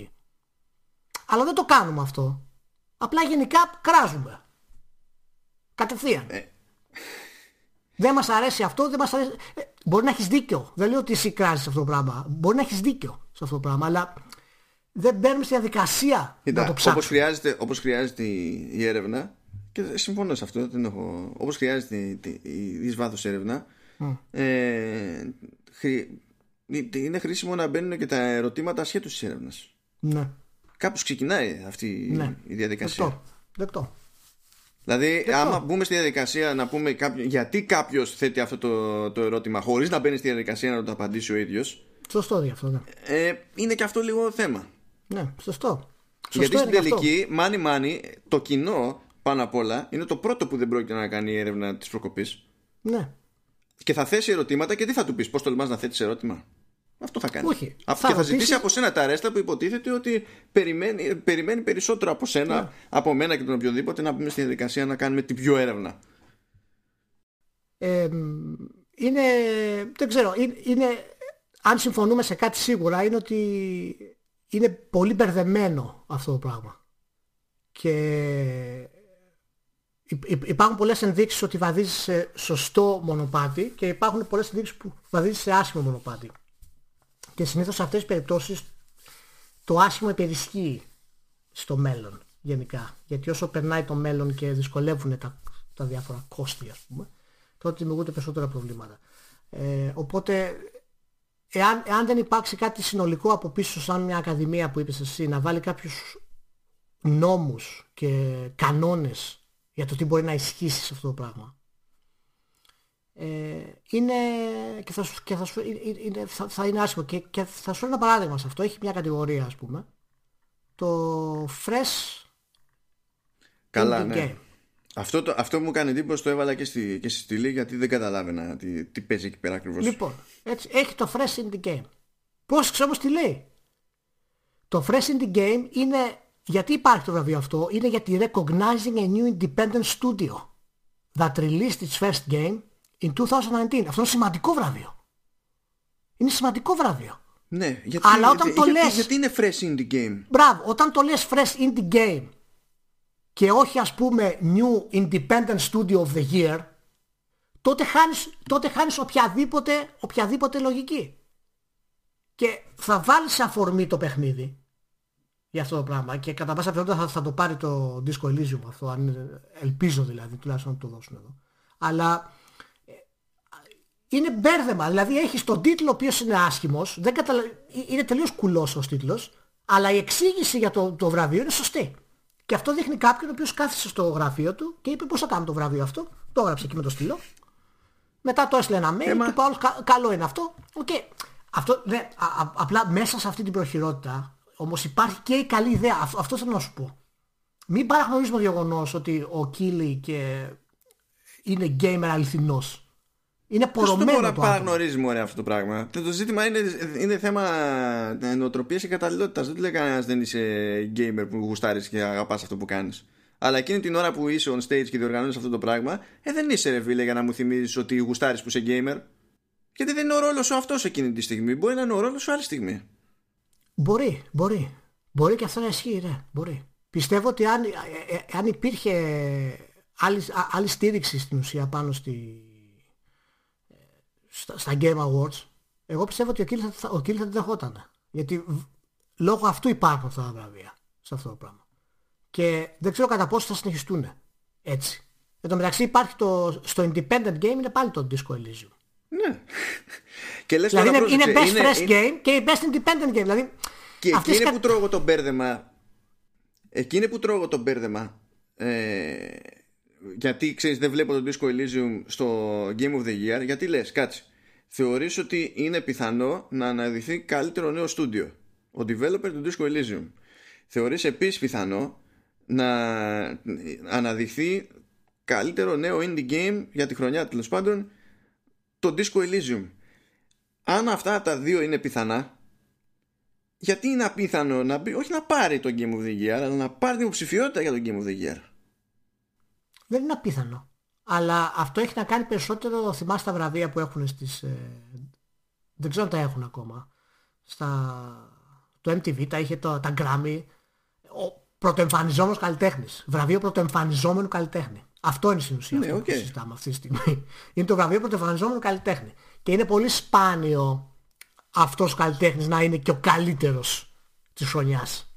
Αλλά δεν το κάνουμε αυτό. Απλά γενικά κράζουμε. Κατευθείαν. Ε. Δεν μας αρέσει αυτό, δεν μας αρέσει... Ε, μπορεί να έχεις δίκιο. Δεν λέω ότι εσύ κράζεις αυτό το πράγμα. Μπορεί να έχεις δίκιο σε αυτό το πράγμα, αλλά δεν μπαίνουμε στη διαδικασία να το ψάξουμε. Όπως χρειάζεται, όπως χρειάζεται η έρευνα, και συμφωνώ σε αυτό, δεν έχω... όπως χρειάζεται η, η, η, η βάθος έρευνα, mm. ε, είναι χρήσιμο να μπαίνουν και τα ερωτήματα ασχέτως της έρευνας. Ναι. Κάπως ξεκινάει αυτή ναι. η διαδικασία. Δεκτό. Δεκτό. Δηλαδή, Δεκτό. άμα μπούμε στη διαδικασία να πούμε κάποιο, γιατί κάποιος θέτει αυτό το, το ερώτημα χωρίς να μπαίνει στη διαδικασία να το απαντήσει ο ίδιος. Σωστό γι' αυτό, ναι. Ε, είναι και αυτό λίγο θέμα. Ναι, σωστό. Γιατί στην τελική, μάνι μάνι, το κοινό πάνω απ' όλα είναι το πρώτο που δεν πρόκειται να κάνει η έρευνα της προκοπής. Ναι. Και θα θέσει ερωτήματα και τι θα του πεις, Πώς τολμάς να θέτεις ερώτημα; Αυτό θα κάνει. Όχι. θα και θα ζητήσει από σένα τα ρέστα που υποτίθεται ότι περιμένει, περιμένει περισσότερο από σένα, ναι. από μένα και τον οποιοδήποτε να μπούμε στη διαδικασία να κάνουμε την πιο έρευνα. Ε, είναι, δεν ξέρω, είναι, είναι, αν συμφωνούμε σε κάτι σίγουρα είναι ότι είναι πολύ μπερδεμένο αυτό το πράγμα. Και υπάρχουν πολλές ενδείξεις ότι βαδίζει σε σωστό μονοπάτι και υπάρχουν πολλές ενδείξεις που βαδίζει σε άσχημο μονοπάτι. Και συνήθως σε αυτές τις περιπτώσεις το άσχημο υπερισχύει στο μέλλον γενικά. Γιατί όσο περνάει το μέλλον και δυσκολεύουν τα, τα διάφορα κόστη ας πούμε, τότε δημιουργούνται περισσότερα προβλήματα. Ε, οπότε εάν, εάν δεν υπάρξει κάτι συνολικό από πίσω σαν μια ακαδημία που είπες εσύ να βάλει κάποιους νόμους και κανόνες για το τι μπορεί να ισχύσει σε αυτό το πράγμα ε, είναι και, θα, και θα, είναι, θα, θα είναι άσχημο. Και, και θα σου ένα παράδειγμα σε αυτό. Έχει μια κατηγορία ας πούμε. Το fresh Καλά ναι. game. Αυτό, το, αυτό μου κάνει εντύπωση το έβαλα και στη, και στη στήλη γιατί δεν καταλάβαινα τι, τι παίζει εκεί πέρα ακριβώς. Λοιπόν, έτσι, έχει το fresh in the game. Πώς ξέρω τι λέει; Το fresh in the game είναι γιατί υπάρχει το βραβείο αυτό είναι γιατί recognizing a new independent studio that released its first game in 2019. Αυτό είναι σημαντικό βραβείο. Είναι σημαντικό βραβείο. Ναι, γιατί, Αλλά όταν γιατί, το λες... γιατί είναι fresh indie game; Μπράβο, όταν το λες fresh indie game και όχι ας πούμε new independent studio of the year τότε χάνεις, τότε χάνεις οποιαδήποτε, οποιαδήποτε λογική. Και θα βάλεις σε αφορμή το παιχνίδι για αυτό το πράγμα και κατά πάσα πιθανότητα θα, θα το πάρει το Disco Elysium αυτό, αν, ελπίζω δηλαδή τουλάχιστον να το δώσουν εδώ. Αλλά είναι μπέρδεμα. Δηλαδή έχεις τον τίτλο ο οποίος είναι άσχημος, δεν καταλα... Ε, είναι τελείως κουλός ο τίτλος, αλλά η εξήγηση για το, το βραβείο είναι σωστή. Και αυτό δείχνει κάποιον ο οποίος κάθισε στο γραφείο του και είπε πώς θα κάνω το βραβείο αυτό; Το έγραψε εκεί με το στυλό. Μετά το έστειλε ένα mail Έμα. και είπε όλος καλό είναι αυτό. Okay. αυτό ναι, α, απλά μέσα σε αυτή την προχειρότητα όμως υπάρχει και η καλή ιδέα. Αυτό, αυτό θέλω να σου πω. Μην παραγνωρίζουμε το γεγονός ότι ο Κίλι και είναι gamer αληθινός. Είναι πορωμένο το πράγμα. παραγνωρίζουμε αυτό το πράγμα; Το ζήτημα είναι, είναι θέμα νοοτροπίας και καταλληλότητας. Δεν του λέει κανένας δεν είσαι gamer που γουστάρεις και αγαπάς αυτό που κάνεις. Αλλά εκείνη την ώρα που είσαι on stage και διοργανώνεις αυτό το πράγμα, ε, δεν είσαι ρε φίλε για να μου θυμίζεις ότι γουστάρεις που είσαι gamer. Γιατί δεν είναι ο ρόλος σου αυτός εκείνη τη στιγμή. Μπορεί να είναι ο ρόλος σου άλλη στιγμή. Μπορεί, μπορεί. Μπορεί και αυτό να ισχύει, ναι. Μπορεί. Πιστεύω ότι αν, ε, ε, αν υπήρχε άλλη, άλλη στήριξη στην ουσία πάνω στη, στα, στα Game Awards, εγώ πιστεύω ότι ο Kill θα, ο Kill θα δεχόταν. Γιατί λόγω αυτού υπάρχουν αυτά τα βραβεία σε αυτό το πράγμα. Και δεν ξέρω κατά πόσο θα συνεχιστούν έτσι. Εν τω μεταξύ υπάρχει το, στο Independent Game είναι πάλι το Disco Elysium. Ναι. Και λες δηλαδή τώρα είναι, είναι πρόσεξε, best fresh game και best independent game. Δηλαδή, Και εκεί αυτές είναι κα- που τρώγω το μπέρδεμα. Εκεί είναι που τρώγω το μπέρδεμα. Ε, γιατί ξέρεις δεν βλέπω τον Disco Elysium στο Game of the Year. Γιατί λες, κάτσε. Θεωρείς ότι είναι πιθανό να αναδειχθεί καλύτερο νέο στούντιο. Ο developer του Disco Elysium. Θεωρείς επίσης πιθανό να αναδειχθεί καλύτερο νέο indie game για τη χρονιά τέλος πάντων το Disco Elysium. Αν αυτά τα δύο είναι πιθανά, γιατί είναι απίθανο να μπει, όχι να πάρει το Game of the Year, αλλά να πάρει την υποψηφιότητα για το Game of the Year. Δεν είναι απίθανο. Αλλά αυτό έχει να κάνει περισσότερο, θυμάστε τα βραβεία που έχουν στις... ε, δεν ξέρω αν τα έχουν ακόμα. Στα... Το MTV τα είχε το, τα Grammy. Ο πρωτοεμφανιζόμενος καλλιτέχνης. Βραβείο πρωτοεμφανιζόμενου καλλιτέχνη. Αυτό είναι στην ουσία Ναι, αυτό οκ. που συζητάμε αυτή τη στιγμή. Είναι το βραβείο πρωτοεμφανιζόμενου καλλιτέχνη. Και είναι πολύ σπάνιο αυτός ο καλλιτέχνης να είναι και ο καλύτερος της χρονιάς.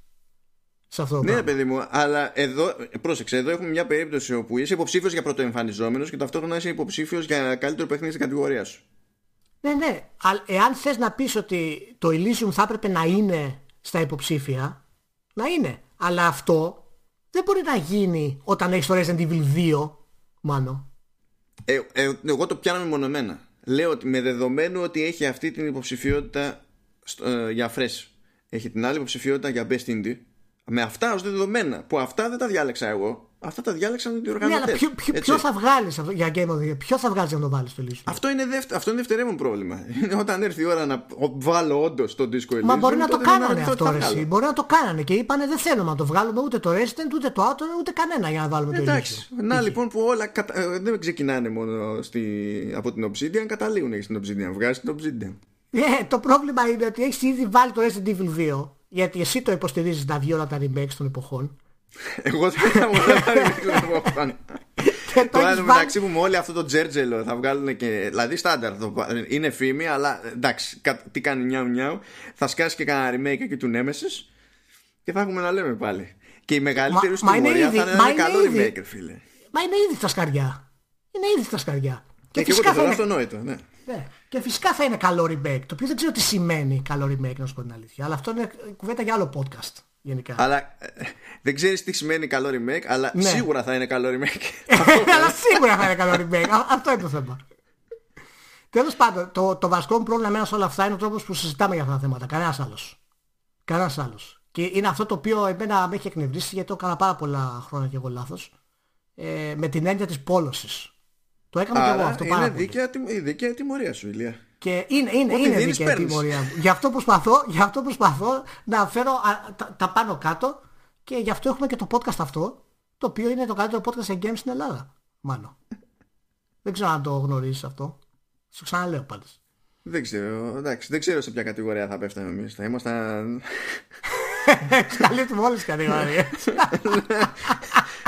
Σε αυτό το Ναι, πράγμα. παιδί μου, αλλά εδώ, πρόσεξε, εδώ έχουμε μια περίπτωση όπου είσαι υποψήφιος για πρωτοεμφανιζόμενος και ταυτόχρονα είσαι υποψήφιος για καλύτερο παιχνίδι στην κατηγορίας σου. Ναι, ναι. Αλλά εάν θες να πεις ότι το Elysium θα έπρεπε να είναι στα υποψήφια, να είναι. Αλλά αυτό δεν μπορεί να γίνει όταν έχεις το Resident Evil 2, μάνο. Ε, ε, εγώ το πιάνω μεμονωμένα. Λέω ότι με δεδομένο ότι έχει αυτή την υποψηφιότητα στο- ε, για Fresh, έχει την άλλη υποψηφιότητα για Best Indie, με αυτά ως δεδομένα, που αυτά δεν τα διάλεξα εγώ, αυτά τα διάλεξαν οι Ναι, οργανωτές. αλλά ποιο, ποιο, έτσι. ποιο θα βγάλεις αυτό, για Game of the Year, ποιο θα βγάλεις για να το βάλεις στο Elysium. Αυτό είναι, δευτε, αυτό είναι δευτερεύον πρόβλημα. Είναι όταν έρθει η ώρα να βάλω όντως το Disco Elysium. Μα μπορεί να το τότε κάνανε αναρωτηθώ τι αυτό θα ρε, εσύ. βγάλω. Μπορεί να το κάνανε και είπανε δεν θέλουμε να το βγάλουμε ούτε το Resident, ούτε το Outer, ούτε κανένα για να βάλουμε το Εντάξει. Elysium. Να λοιπόν που όλα κατα... ε, δεν ξεκινάνε μόνο στη... από την Obsidian, καταλήγουν και στην Obsidian. Βγάζει την Obsidian. Ε, το πρόβλημα είναι ότι έχεις ήδη βάλει το Resident Evil 2, γιατί εσύ το υποστηρίζεις να βγει όλα τα remakes των εποχών. Εγώ δεν θα μου το Και το Τώρα έχεις εν βάλει μεταξύ μου με όλο αυτό το τζέρτζελο θα βγάλουν και. Δηλαδή στάνταρ θα το πα- είναι φήμη, αλλά εντάξει, κα- τι κάνει νιάου νιάου. Θα σκάσει και κανένα remake εκεί του Nemesis και θα έχουμε να λέμε πάλι. Και η μεγαλύτερη Μα- σου μα είναι τιμωρία ήδη- θα είναι μα ένα είναι καλό ήδη. remake, ρε φίλε. Μα είναι ήδη στα σκαριά. Είναι ήδη στα σκαριά. Και, και εγώ φυσικά το θεωρώ θα είναι, αυτονόητο. Ναι. ναι. Και φυσικά θα είναι καλό remake. Το οποίο δεν ξέρω τι σημαίνει καλό remake, να σου πω την αλήθεια. Αλλά αυτό είναι κουβέντα για άλλο podcast γενικά. Αλλά ε, δεν ξέρεις τι σημαίνει καλό remake, αλλά Ναι. σίγουρα θα είναι καλό remake. Αλλά σίγουρα θα είναι καλό remake. Α- Αυτό είναι το θέμα. Τέλος πάντων, το, το βασικό μου πρόβλημα εμένα σε όλα αυτά είναι ο τρόπος που συζητάμε για αυτά τα θέματα. Κανένας άλλος. Κανένας άλλος. Και είναι αυτό το οποίο εμένα με έχει εκνευρίσει γιατί το έκανα πάρα πολλά χρόνια και εγώ λάθος. Ε, με την έννοια της πόλωσης. Το έκανα και εγώ Άρα αυτό πάρα είναι πολύ. δίκαια, τιμ- η δίκαια τιμωρία σου, Ηλία. Και είναι, είναι, Ό,τι είναι δίνεις, δίκαια η παίρνεις. τιμωρία μου. Γι' αυτό προσπαθώ, γι αυτό προσπαθώ να φέρω α, τα, τα πάνω κάτω και γι' αυτό έχουμε και το podcast αυτό, το οποίο είναι το καλύτερο podcast σε games στην Ελλάδα. Μάλλον. δεν ξέρω αν το γνωρίζεις αυτό. Σου ξαναλέω πάντως. Δεν ξέρω, εντάξει, δεν ξέρω σε ποια κατηγορία θα πέφταμε εμείς. Θα ήμασταν... Καλύπτουμε όλες τις κατηγορίες.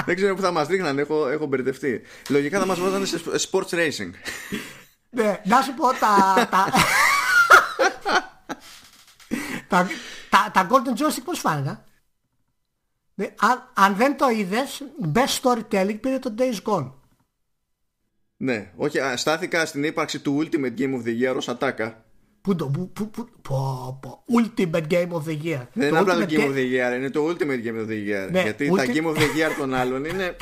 δεν ξέρω που θα μας ρίχναν, έχω, έχω μπερδευτεί. Λογικά θα μας βάζανε σε sports racing. ναι, να σου πω τα... τα... τα, τα, τα Golden Joystick πώς φάνηκαν; Ναι, αν, αν δεν το είδες, best storytelling πήρε το Days Gone. ναι, όχι, α, στάθηκα στην ύπαρξη του Ultimate Game of the Year ως ατάκα. Πού το, πού, πού, πού, πω, πω, Ultimate Game of the Year. Δεν είναι απλά το Ultimate Game of Ga- the Year, είναι το Ultimate Game of the Year. Ναι, Γιατί τα Ulti- Game of the Year των άλλων είναι...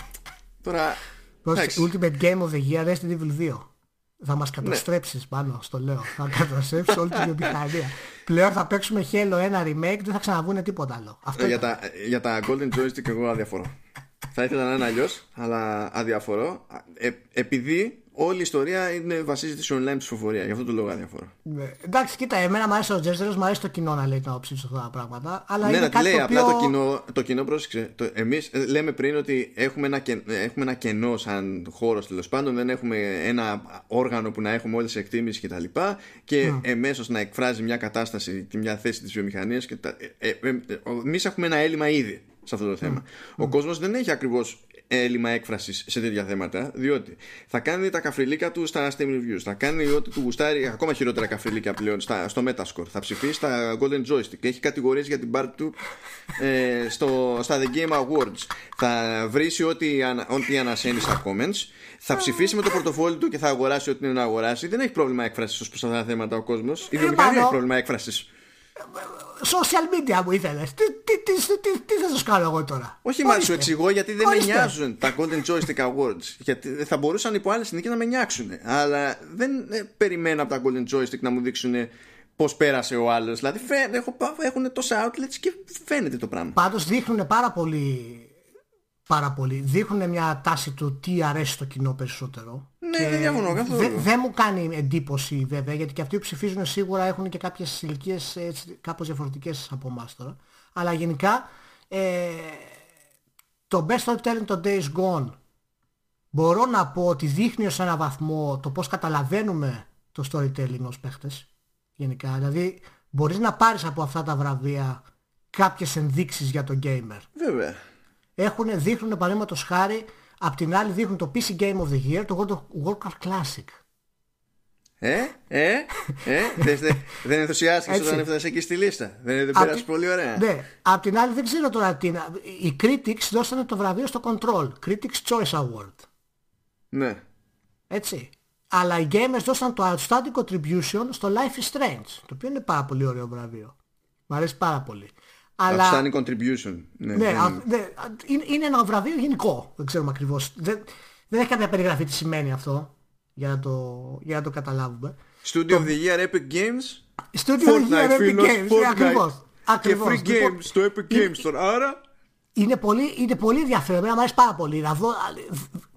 Τώρα... Πρόσεξε, εντάξει. Ultimate Game of the Year Resident Evil 2. Θα μας καταστρέψεις πάνω, στο λέω. Θα καταστρέψεις όλη τη βιομηχανία. Πλέον θα παίξουμε Halo ένα remake, δεν θα ξαναβούνε τίποτα άλλο. Αυτό Ε, για, ήταν. τα, για τα Golden Joystick εγώ αδιαφορώ. θα ήθελα να είναι αλλιώς, αλλά αδιαφορώ. Ε, επειδή όλη η ιστορία είναι, βασίζεται σε online ψηφοφορία. Γι' αυτό το λόγο αδιαφορά. Ναι. Εντάξει, κοίτα, εμένα μου αρέσει ο Τζέστερο, μου αρέσει το κοινό να λέει την άποψή του αυτά τα πράγματα. Αλλά ναι, είναι να κάτι λέει το απλά οποίο... το κοινό, το κοινό πρόσεξε. Το, εμείς ε, λέμε πριν ότι έχουμε ένα, κεν- ε, έχουμε ένα κενό σαν χώρος τέλος πάντων. Δεν έχουμε ένα όργανο που να έχουμε όλες τις εκτίμησεις κτλ. Και, τα λοιπά, και εμέσως να εκφράζει μια κατάσταση και μια θέση της βιομηχανίας. Ε, ε, ε, Εμείς έχουμε ένα έλλειμμα ήδη σε αυτό το θέμα. Ο κόσμος δεν έχει ακριβώς έλλειμμα έκφρασης σε τέτοια θέματα, διότι θα κάνει τα καφριλίκα του στα Steam Reviews, θα κάνει ό,τι του γουστάρει, ακόμα χειρότερα καφριλίκα πλέον στα, στο Metascore, θα ψηφίσει στα Golden Joystick, έχει κατηγορίες για την part του ε, στο, στα The Game Awards, θα βρει ό,τι, ανα- ό,τι ανασένει στα comments, θα ψηφίσει με το πορτοφόλι του και θα αγοράσει ό,τι είναι να αγοράσει. Δεν έχει πρόβλημα έκφρασης ως προς αυτά τα θέματα ο κόσμος. Η βιομηχανία πάνω. έχει πρόβλημα έκφρασης. Social media μου ήθελες. Τι, τι, τι, τι, τι θα σας κάνω εγώ τώρα; Όχι, μα σου Ορίστε. εξηγώ γιατί δεν Ορίστε. με νοιάζουν τα Golden Joystick Awards. Γιατί θα μπορούσαν υπό άλλε συνθήκε να με νοιάξουν. Αλλά δεν ε, περιμένω από τα Golden Joystick να μου δείξουν πώς πέρασε ο άλλος. Δηλαδή φαι- έχω, έχουν τόσα outlets και φαίνεται το πράγμα. Πάντως δείχνουν πάρα πολύ, πάρα πολύ. Δείχνουν μια τάση του τι αρέσει στο κοινό περισσότερο. Ναι, δεν διαφωνώ καθόλου. Δεν δεν μου κάνει εντύπωση βέβαια γιατί και αυτοί που ψηφίζουν σίγουρα έχουν και κάποιες ηλικίες έτσι, κάπως διαφορετικές από εμάς τώρα. Αλλά γενικά ε, το Best Storytelling των Days Gone μπορώ να πω ότι δείχνει ως ένα βαθμό το πώς καταλαβαίνουμε το storytelling ως παίχτες γενικά. Δηλαδή μπορείς να πάρεις από αυτά τα βραβεία κάποιες ενδείξεις για τον gamer. Βέβαια. Έχουν, δείχνουν παραδείγματος χάρη, απ' την άλλη δείχνουν το PC Game of the Year, το World of Warcraft Classic. Ε, ε, ε, δεν, δεν, δεν ενθουσιάστηκες Έτσι. όταν έφτασες εκεί στη λίστα. Δεν, δεν Απ' πέρασες τη- πολύ ωραία. Ναι. Απ' την άλλη δεν ξέρω τώρα τι είναι. Οι Critics δώσανε το βραβείο στο Control. Critics Choice Award. Ναι. Έτσι. Αλλά οι gamers δώσαν το Outstanding Contribution στο Life is Strange. Το οποίο είναι πάρα πολύ ωραίο βραβείο. Μ' αρέσει πάρα πολύ. Αλλά... Outstanding contribution. Ναι, Ναι, δεν- α- ναι, είναι, είναι ένα βραβείο γενικό. Δεν ξέρουμε ακριβώς. Δεν, δεν έχει κάποια περιγραφή τι σημαίνει αυτό. Για να το, για να το καταλάβουμε. Studio of the Year Epic Games. Studio of the Year Fortnite, Epic φίλος, Games. ναι, Fortnite. Ακριβώς. Και Ακριβώς. free Λοιπόν, games στο Epic είναι- Games τώρα. Άρα είναι πολύ, είναι πολύ ενδιαφέρον. Εμένα μου αρέσει πάρα πολύ. Να δω, α,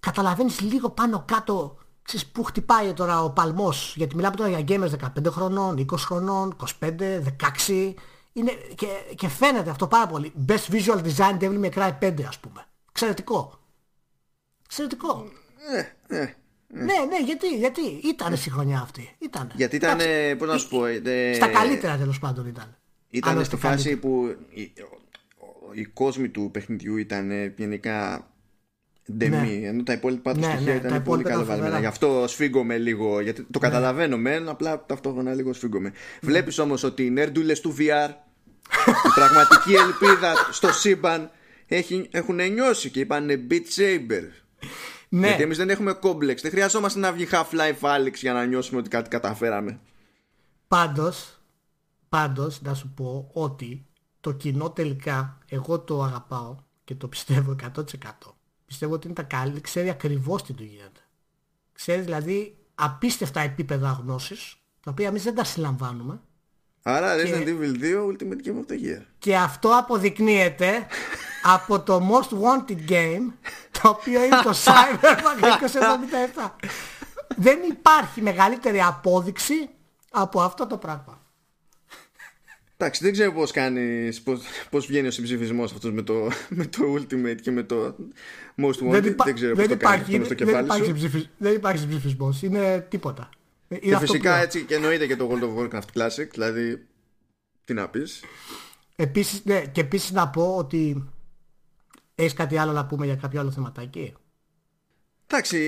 καταλαβαίνεις λίγο πάνω κάτω ξέρεις, πού χτυπάει τώρα ο παλμός. Γιατί μιλάμε τώρα για gamers 15 χρονών, 20 χρονών, 25, 16. Είναι, και, και φαίνεται αυτό πάρα πολύ. Best Visual Design Devil May Cry 5 ας πούμε. Εξαιρετικό. Εξαιρετικό. Ε, ε. Ναι, ναι, γιατί, γιατί ήταν στη χρονιά αυτή. Ήτανε. Γιατί ήταν, Εντάξει, ε, πώς να σου πω, ε, Στα καλύτερα τέλος πάντων ήταν. Αν Ήταν όχι στη στα φάση καλύτερα. που οι, οι κόσμοι του παιχνιδιού ήταν ε, γενικά ντεμή, ενώ τα υπόλοιπα τους Ναι, στοιχεία ναι, ήταν τα πολύ υπόλοιπα ήταν καλοβαλμένα. φοβερά. Γι' αυτό σφίγγομαι λίγο, γιατί το καταλαβαίνω μεν, απλά ταυτόχρονα λίγο σφίγγομαι. Βλέπεις όμως ότι οι νέρντουλες του VR, η πραγματική ελπίδα στο σύμπαν, έχει, έχουν νιώσει και είπαν Beat Saber. Ναι, Γιατί εμείς δεν έχουμε κόμπλεξ. Δεν χρειαζόμαστε να βγει Half-Life Alyx για να νιώσουμε ότι κάτι καταφέραμε. πάντως, πάντως να σου πω ότι το κοινό τελικά εγώ το αγαπάω και το πιστεύω 100%. Πιστεύω ότι είναι τα καλύτερα, ξέρει ακριβώς τι του γίνεται. Ξέρεις δηλαδή απίστευτα επίπεδα γνώσης, τα οποία εμείς δεν τα συλλαμβάνουμε. Άρα Resident Evil 2 Ultimate Game of the Year. Και αυτό αποδεικνύεται από το Most Wanted Game, το οποίο είναι το Cyberpunk 2077. Δεν υπάρχει μεγαλύτερη απόδειξη από αυτό το πράγμα. Εντάξει, δεν ξέρω πώς κάνεις, πώς, πώς βγαίνει ο συμψηφισμός αυτός με το, με το Ultimate και με το Most Wanted. Δεν, υπά- ξέρω πώς δεν το κάνεις υπάρχει, αυτό μες στο δεν, κεφάλι υπάρχει σου. ψηφι- δεν υπάρχει ψηφισμός. Είναι τίποτα. Είναι Και αυτό φυσικά που- έτσι και εννοείται και το World of Warcraft Classic, δηλαδή τι να πεις. Επίσης, ναι, και επίσης να πω ότι έχεις κάτι άλλο να πούμε για κάποιο άλλο θεματάκι; Εντάξει,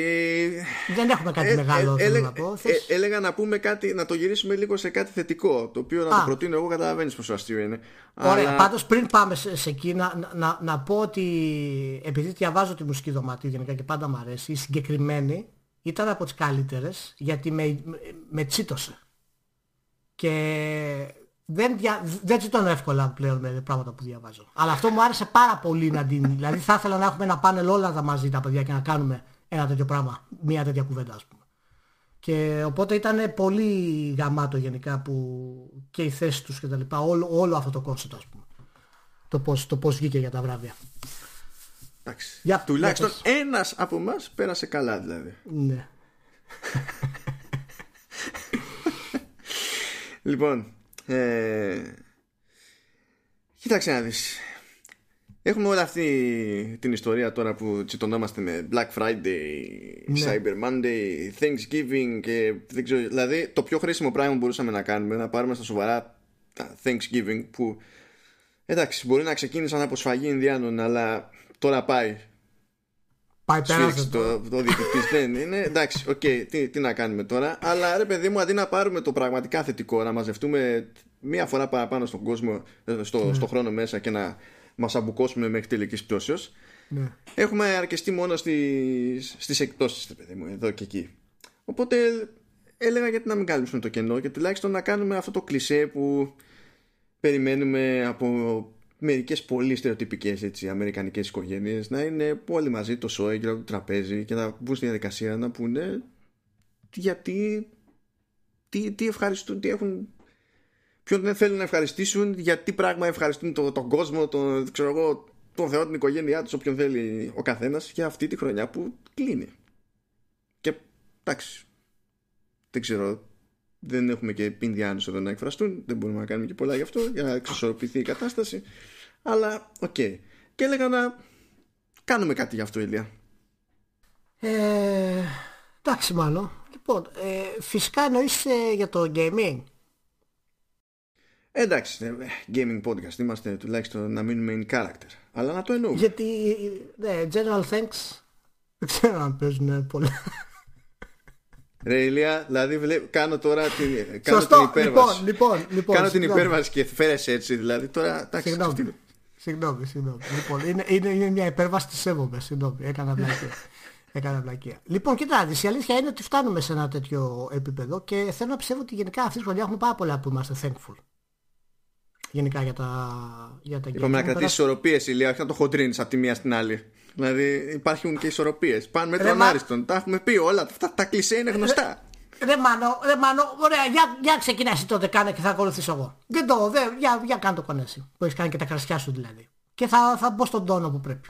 Δεν έχουμε κάτι ε, μεγάλο ε, θέλω έλεγα- να πω. ε, Θες- έλεγα να πούμε κάτι, να το γυρίσουμε λίγο σε κάτι θετικό, το οποίο να Α. το προτείνω εγώ καταλαβαίνεις πόσο αστείο είναι. Ωραία, Αλλά- πάντως πριν πάμε σε, σε εκεί να, να, να πω ότι επειδή διαβάζω τη μουσική δωματίου γενικά και πάντα μου αρέσει, η συγκεκριμένη ήταν από τις καλύτερες γιατί με, με, με τσίτωσε. Και δεν, δια, δεν τσιτώνω εύκολα πλέον με πράγματα που διαβάζω. Αλλά αυτό μου άρεσε πάρα πολύ να την... δηλαδή θα ήθελα να έχουμε ένα πάνελ όλα τα μαζί τα παιδιά και να κάνουμε ένα τέτοιο πράγμα, μια τέτοια κουβέντα ας πούμε. Και οπότε ήταν πολύ γαμάτο γενικά που και οι θέσεις τους και τα λοιπά, όλο, όλο αυτό το concept ας πούμε. Το πώς, το πώς βγήκε για τα βράδια. Εντάξει. Για- Τουλάχιστον για ένας από εμάς πέρασε καλά δηλαδή. Ναι. λοιπόν, ε, κοίταξε να δεις. Έχουμε όλη αυτή την ιστορία τώρα που τσιτωνόμαστε με Black Friday, Ναι. Cyber Monday, Thanksgiving και δεν ξέρω, δηλαδή το πιο χρήσιμο πράγμα που μπορούσαμε να κάνουμε να πάρουμε στα σοβαρά τα Thanksgiving που εντάξει μπορεί να ξεκίνησαν από σφαγή Ινδιάνων αλλά τώρα πάει Πάει πέρασε σφύριξε το. το, το διαιτητής δεν είναι εντάξει οκ τι, τι να κάνουμε τώρα αλλά ρε παιδί μου αντί να πάρουμε το πραγματικά θετικό να μαζευτούμε μία φορά παραπάνω στον κόσμο ε, στο, Ναι. στο χρόνο μέσα και να μας αμπουκώσουμε μέχρι τελικής πτώσεως Ναι. έχουμε αρκεστεί μόνο στις, στις εκπτώσεις ρε παιδί μου εδώ και εκεί οπότε έλεγα γιατί να μην κάλυψουμε το κενό και τουλάχιστον να κάνουμε αυτό το κλισέ που περιμένουμε από μερικές πολύ στερεοτυπικές έτσι, αμερικανικές οικογένειες να είναι όλοι μαζί το σόι και το τραπέζι και να μπουν στη διαδικασία να πούνε γιατί τι, τι ευχαριστούν, τι έχουν ποιον δεν θέλουν να ευχαριστήσουν για τι πράγμα ευχαριστούν το, τον κόσμο τον, ξέρω εγώ, τον Θεό, την οικογένειά τους όποιον θέλει ο καθένας για αυτή τη χρονιά που κλείνει και εντάξει δεν ξέρω δεν έχουμε και Ινδιάνους εδώ να εκφραστούν δεν μπορούμε να κάνουμε και πολλά γι' αυτό για να εξισορροπηθεί η κατάσταση αλλά οκ και έλεγα να κάνουμε κάτι γι' αυτό Ηλία Ε, εντάξει μάλλον. Λοιπόν, ε, φυσικά εννοείς ε, για το gaming. Ε, εντάξει ε, gaming podcast είμαστε τουλάχιστον να μείνουμε in character αλλά να το εννοούμε Γιατί, ναι, general thanks, δεν ξέρω αν παίζουν πολλά. Ρε Ηλία, δηλαδή βλέ- κάνω τώρα την, κάνω Σωστό, την υπέρβαση λοιπόν, λοιπόν, λοιπόν. κάνω την συγγνώμη. υπέρβαση και φέρεσαι έτσι δηλαδή τώρα εντάξει Συγγνώμη. Συγγνώμη, συγγνώμη. Λοιπόν, είναι, είναι, είναι μια υπέρβαση τη σέβομαι. Συγγνώμη, έκανα βλακία. έκανα βλακία. Λοιπόν, κοίτα, να δεις, η αλήθεια είναι ότι φτάνουμε σε ένα τέτοιο επίπεδο και θέλω να πιστεύω ότι γενικά αυτή τη χρονιά έχουμε πάρα πολλά που είμαστε thankful. Γενικά για τα, για τα Είπαμε games. να Έχουμε κρατήσει ισορροπίες, Ηλία, όχι να το χοντρίνεις από τη μία στην άλλη. Δηλαδή υπάρχουν και ισορροπίες. Πάνε με Ρε, τον μα- άριστον. Τα έχουμε πει όλα. Αυτά τα κλισέ είναι γνωστά. Ρε Μάνο, ρε Μάνο, ωραία, για, για ξεκινάς εσύ τότε κάνε και θα ακολουθήσω εγώ. Δεν το, δεν, για, για κάνε το κονέσι. Που έχεις κάνει και τα κρασιά σου δηλαδή. Και θα, θα μπω στον τόνο που πρέπει.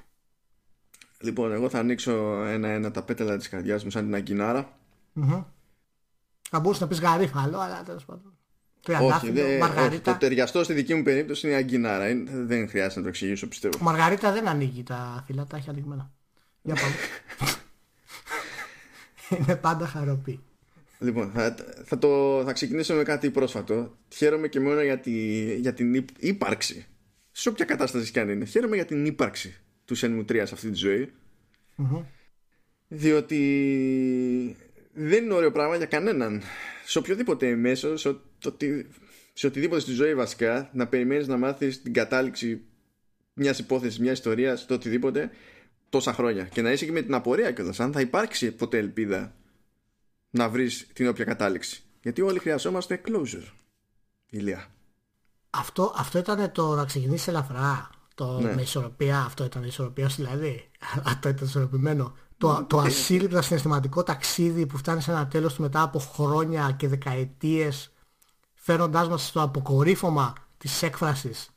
Λοιπόν, εγώ θα ανοίξω ένα-ένα τα πέταλα της καρδιάς μου σαν την αγκινάρα. Μμμ. Θα μπορούσε να πεις γαρίφαλο, αλλά τέλος πάντων. Όχι, Τριαντάφυλλο, δεν- όχι, μαργαρίτα. το ταιριαστό στη δική μου περίπτωση είναι η αγκινάρα. Είναι- Δεν χρειάζεται να το εξηγήσω, πιστεύω. Μαργαρίτα δεν ανοίγει τα φύλλα, τα έχει ανοιγμένα. Για πάμε. Είναι πάντα χαροπή. Λοιπόν, θα, θα, το, θα ξεκινήσω με κάτι πρόσφατο. Χαίρομαι και μόνο για, τη, για την ύπ- ύπαρξη. Σε όποια κατάσταση κι αν είναι. Χαίρομαι για την ύπαρξη του Shenmue 3 σε αυτή τη ζωή. Μμμ. Διότι δεν είναι ωραίο πράγμα για κανέναν. Σε οποιοδήποτε μέσο, σε, οτι- σε οτιδήποτε στη ζωή βασικά, να περιμένεις να μάθεις την κατάληξη μιας υπόθεσης, μιας ιστορίας, το οτιδήποτε, τόσα χρόνια. Και να είσαι και με την απορία κιόλας, αν θα υπάρξει ποτέ ελπίδα να βρεις την όποια κατάληξη. Γιατί όλοι χρειαζόμαστε closure. Ηλία. Αυτό, αυτό ήταν το να ξεκινήσεις ελαφρά. Το Ναι. με ισορροπία, αυτό ήταν η ισορροπίας σου δηλαδή. αυτό ήταν ισορροπημένο. Το, το ασύλληπτα συναισθηματικό ταξίδι που φτάνει σε ένα τέλος του μετά από χρόνια και δεκαετίες φέρνοντάς μας στο αποκορύφωμα της έκφρασης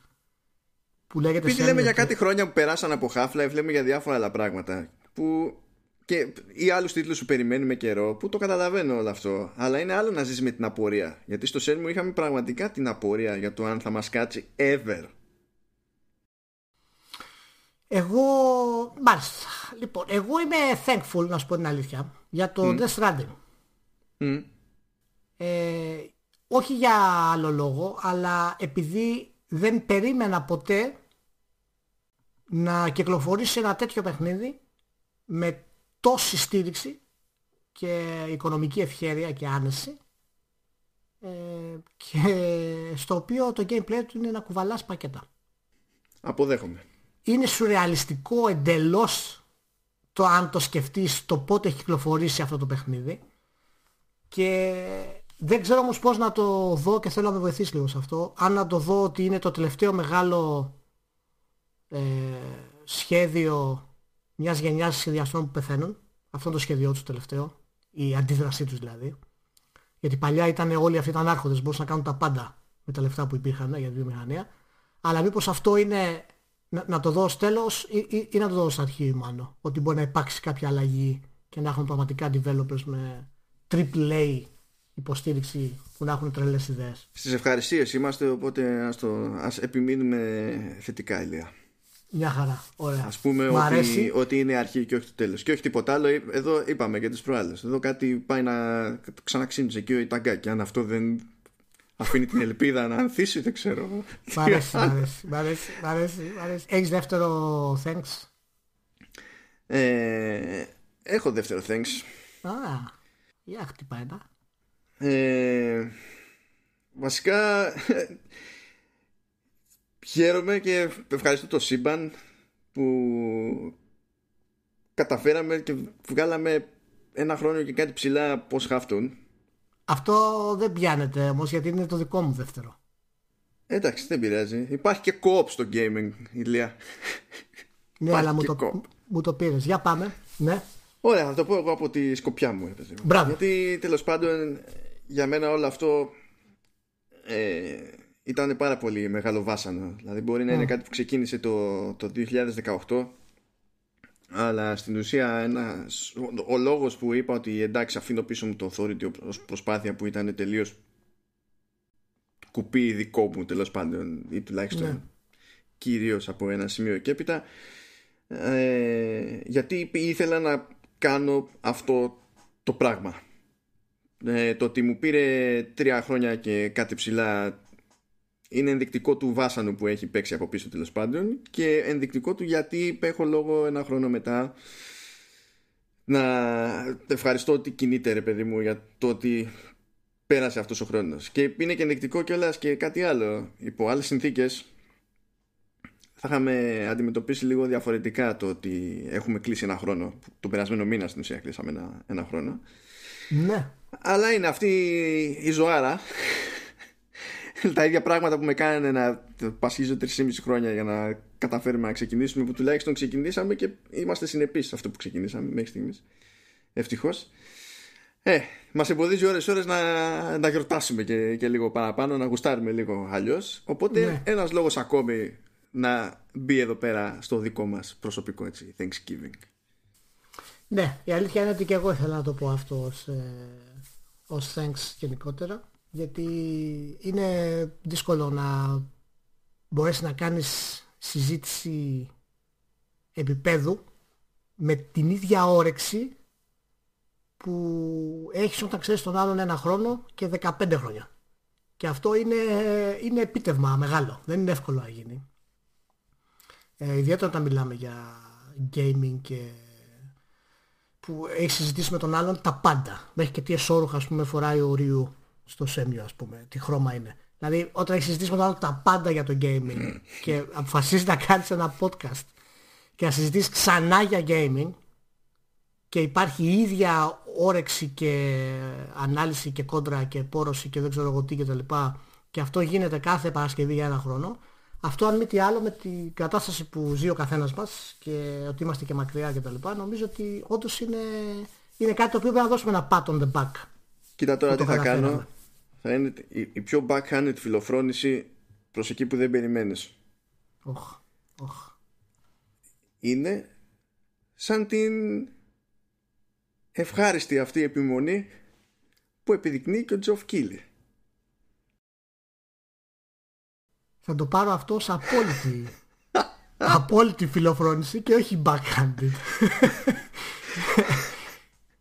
που λέγεται Επειδή Shenmue λέμε για 3. κάτι χρόνια που περάσαν από Half-Life, λέμε για διάφορα άλλα πράγματα. Που και ή άλλους τίτλους που περιμένουμε καιρό, που το καταλαβαίνω όλο αυτό. Αλλά είναι άλλο να ζεις με την απορία. Γιατί στο Shenmue είχαμε πραγματικά την απορία για το αν θα μας κάτσει ever. Εγώ, μάλιστα. Λοιπόν, εγώ είμαι thankful, να σου πω την αλήθεια, για το Death Stranding. Μμ. Ε, όχι για άλλο λόγο, αλλά επειδή δεν περίμενα ποτέ να κυκλοφορήσει ένα τέτοιο παιχνίδι με τόση στήριξη και οικονομική ευχέρεια και άνεση ε, και στο οποίο το gameplay του είναι να κουβαλάς πακέτα. Αποδέχομαι. Είναι σουρεαλιστικό εντελώς το αν το σκεφτείς το πότε έχει κυκλοφορήσει αυτό το παιχνίδι και δεν ξέρω όμως πώς να το δω και θέλω να με βοηθήσει λίγο σε αυτό. Αν να το δω ότι είναι το τελευταίο μεγάλο ε, σχέδιο μιας γενιάς σχεδιαστών που πεθαίνουν. Αυτό είναι το σχέδιό τους τελευταίο. Η αντίδρασή τους δηλαδή. Γιατί παλιά ήταν όλοι αυτοί ήταν άρχοντες μπορούσαν να κάνουν τα πάντα με τα λεφτά που υπήρχαν για τη βιομηχανία. Αλλά μήπως αυτό είναι να, να το δω ως τέλος ή, ή, ή να το δω ως αρχή μάλλον ότι μπορεί να υπάρξει κάποια αλλαγή και να έχουν πραγματικά developers με AAA υποστήριξη που να έχουν τρελές ιδέες. Στις ευχαριστίες είμαστε οπότε ας, το, ας επιμείνουμε θετικά Ηλία. Μια χαρά. Ωραία. Ας πούμε ότι, ότι είναι αρχή και όχι το τέλος. Και όχι τίποτα άλλο. Εδώ είπαμε και τις προάλλες. Εδώ κάτι πάει να ξαναξύνησε και ο ταγκάκι. Αν αυτό δεν αφήνει την ελπίδα να ανθίσει δεν ξέρω. Μ' αρέσει, μ' αρέσει, μ' αρέσει, Έχεις δεύτερο thanks; Ε, έχω δεύτερο thanks. Α, για χτυπά ένα. Ε, βασικά χαίρομαι και ευχαριστώ το σύμπαν που καταφέραμε και βγάλαμε ένα χρόνο και κάτι ψηλά πως χάφτουν. Αυτό δεν πιάνεται όμως γιατί είναι το δικό μου δεύτερο. Εντάξει, δεν πειράζει. Υπάρχει και co-op στο gaming, ηλία. Ναι, αλλά μου το, μου το πήρες. Για πάμε. Ναι. Ωραία, θα το πω εγώ από τη σκοπιά μου. Μπράβο. Γιατί τέλος πάντων για μένα όλο αυτό ε, ήταν πάρα πολύ μεγάλο βάσανο. Δηλαδή μπορεί να είναι κάτι που ξεκίνησε το, το 2018 αλλά στην ουσία ένας, ο, ο λόγος που είπα ότι εντάξει αφήνω πίσω μου το Authority ως προσπάθεια που ήταν τελείως κουπί δικό μου τέλος πάντων ή τουλάχιστον ναι. κυρίως από ένα σημείο και έπειτα ε, γιατί ήθελα να κάνω αυτό το πράγμα ε, το ότι μου πήρε τρία χρόνια και κάτι ψηλά είναι ενδεικτικό του βάσανου που έχει παίξει από πίσω τέλος πάντων και ενδεικτικό του γιατί έχω λόγο ένα χρόνο μετά να ευχαριστώ ότι κινείται ρε παιδί μου για το ότι πέρασε αυτός ο χρόνος. Και είναι και ενδεικτικό κιόλας και κάτι άλλο. Υπό άλλες συνθήκες θα είχαμε αντιμετωπίσει λίγο διαφορετικά το ότι έχουμε κλείσει ένα χρόνο τον περασμένο μήνα στην ουσία κλείσαμε ένα, ένα χρόνο. Ναι αλλά είναι αυτή η ζωάρα τα ίδια πράγματα που με κάνανε να πασχίζω 3,5 χρόνια για να καταφέρουμε να ξεκινήσουμε που τουλάχιστον ξεκινήσαμε και είμαστε συνεπείς σε αυτό που ξεκινήσαμε μέχρι στιγμής ευτυχώς ε, μας εμποδίζει ώρες ώρες να, να γιορτάσουμε και, και λίγο παραπάνω να γουστάρουμε λίγο αλλιώς. οπότε ναι. ένας λόγος ακόμη να μπει εδώ πέρα στο δικό μας προσωπικό έτσι, Thanksgiving ναι, η αλήθεια είναι ότι και εγώ ήθελα να το πω αυτό ως, ε, ως thanks γενικότερα γιατί είναι δύσκολο να μπορέσεις να κάνεις συζήτηση επίπεδου με την ίδια όρεξη που έχεις όταν ξέρεις τον άλλον ένα χρόνο και 15 χρόνια. Και αυτό είναι, είναι επίτευγμα μεγάλο. Δεν είναι εύκολο να γίνει. Ε, ιδιαίτερα όταν μιλάμε για gaming και που έχει συζητήσει με τον άλλον τα πάντα. Μέχρι και τι εσώρουχα ας πούμε φοράει ο Ρίου στο Σέμιο ας πούμε, τι χρώμα είναι. Δηλαδή όταν έχει συζητήσει με τον άλλον τα πάντα για το gaming και αποφασίζει να κάνεις ένα podcast και να συζητήσεις ξανά για gaming και υπάρχει η ίδια όρεξη και ανάλυση και κόντρα και πόρωση και δεν ξέρω εγώ τι και τα λοιπά και αυτό γίνεται κάθε Παρασκευή για ένα χρόνο αυτό αν μη τι άλλο με την κατάσταση που ζει ο καθένας μας και ότι είμαστε και μακριά και τα λοιπά νομίζω ότι όντως είναι, είναι κάτι το οποίο πρέπει να δώσουμε ένα pat on the back. Κοίτα τώρα τι θα κάνω. Θα είναι η, πιο backhanded φιλοφρόνηση προς εκεί που δεν περιμένεις. Οχ, οχ. Είναι σαν την ευχάριστη αυτή επιμονή που επιδεικνύει και ο Τζοφ Κίλι. Θα το πάρω αυτό ως απόλυτη απόλυτη φιλοφρόνηση και όχι backhanded.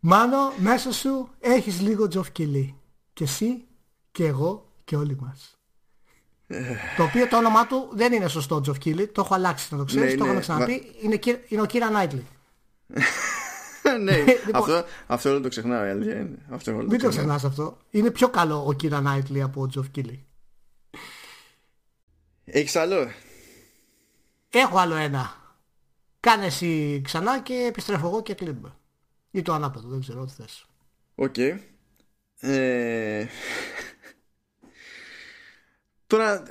Μάνο, μέσα σου έχεις λίγο Τζοφ Κιλί. Και εσύ και εγώ και όλοι μας. το οποίο το όνομά του δεν είναι σωστό Τζοφ Κιλί. Το έχω αλλάξει να το ξέρεις. Ναι, το είχαμε ναι, ξαναπεί. Είναι, είναι ο Κύρα Νάιτλι. ναι, λοιπόν, αυτό, αυτό δεν το ξεχνάω. Αυτό Μην το ξεχνάς αυτό. Είναι πιο καλό ο Keira Knightley από ο Geoff Keighley. Έχεις άλλο; Έχω άλλο ένα. Κάνε εσύ ξανά και επιστρέφω εγώ και κλείνουμε. Ή το ανάποδο, δεν ξέρω τι θες. Οκ. Ε... Τώρα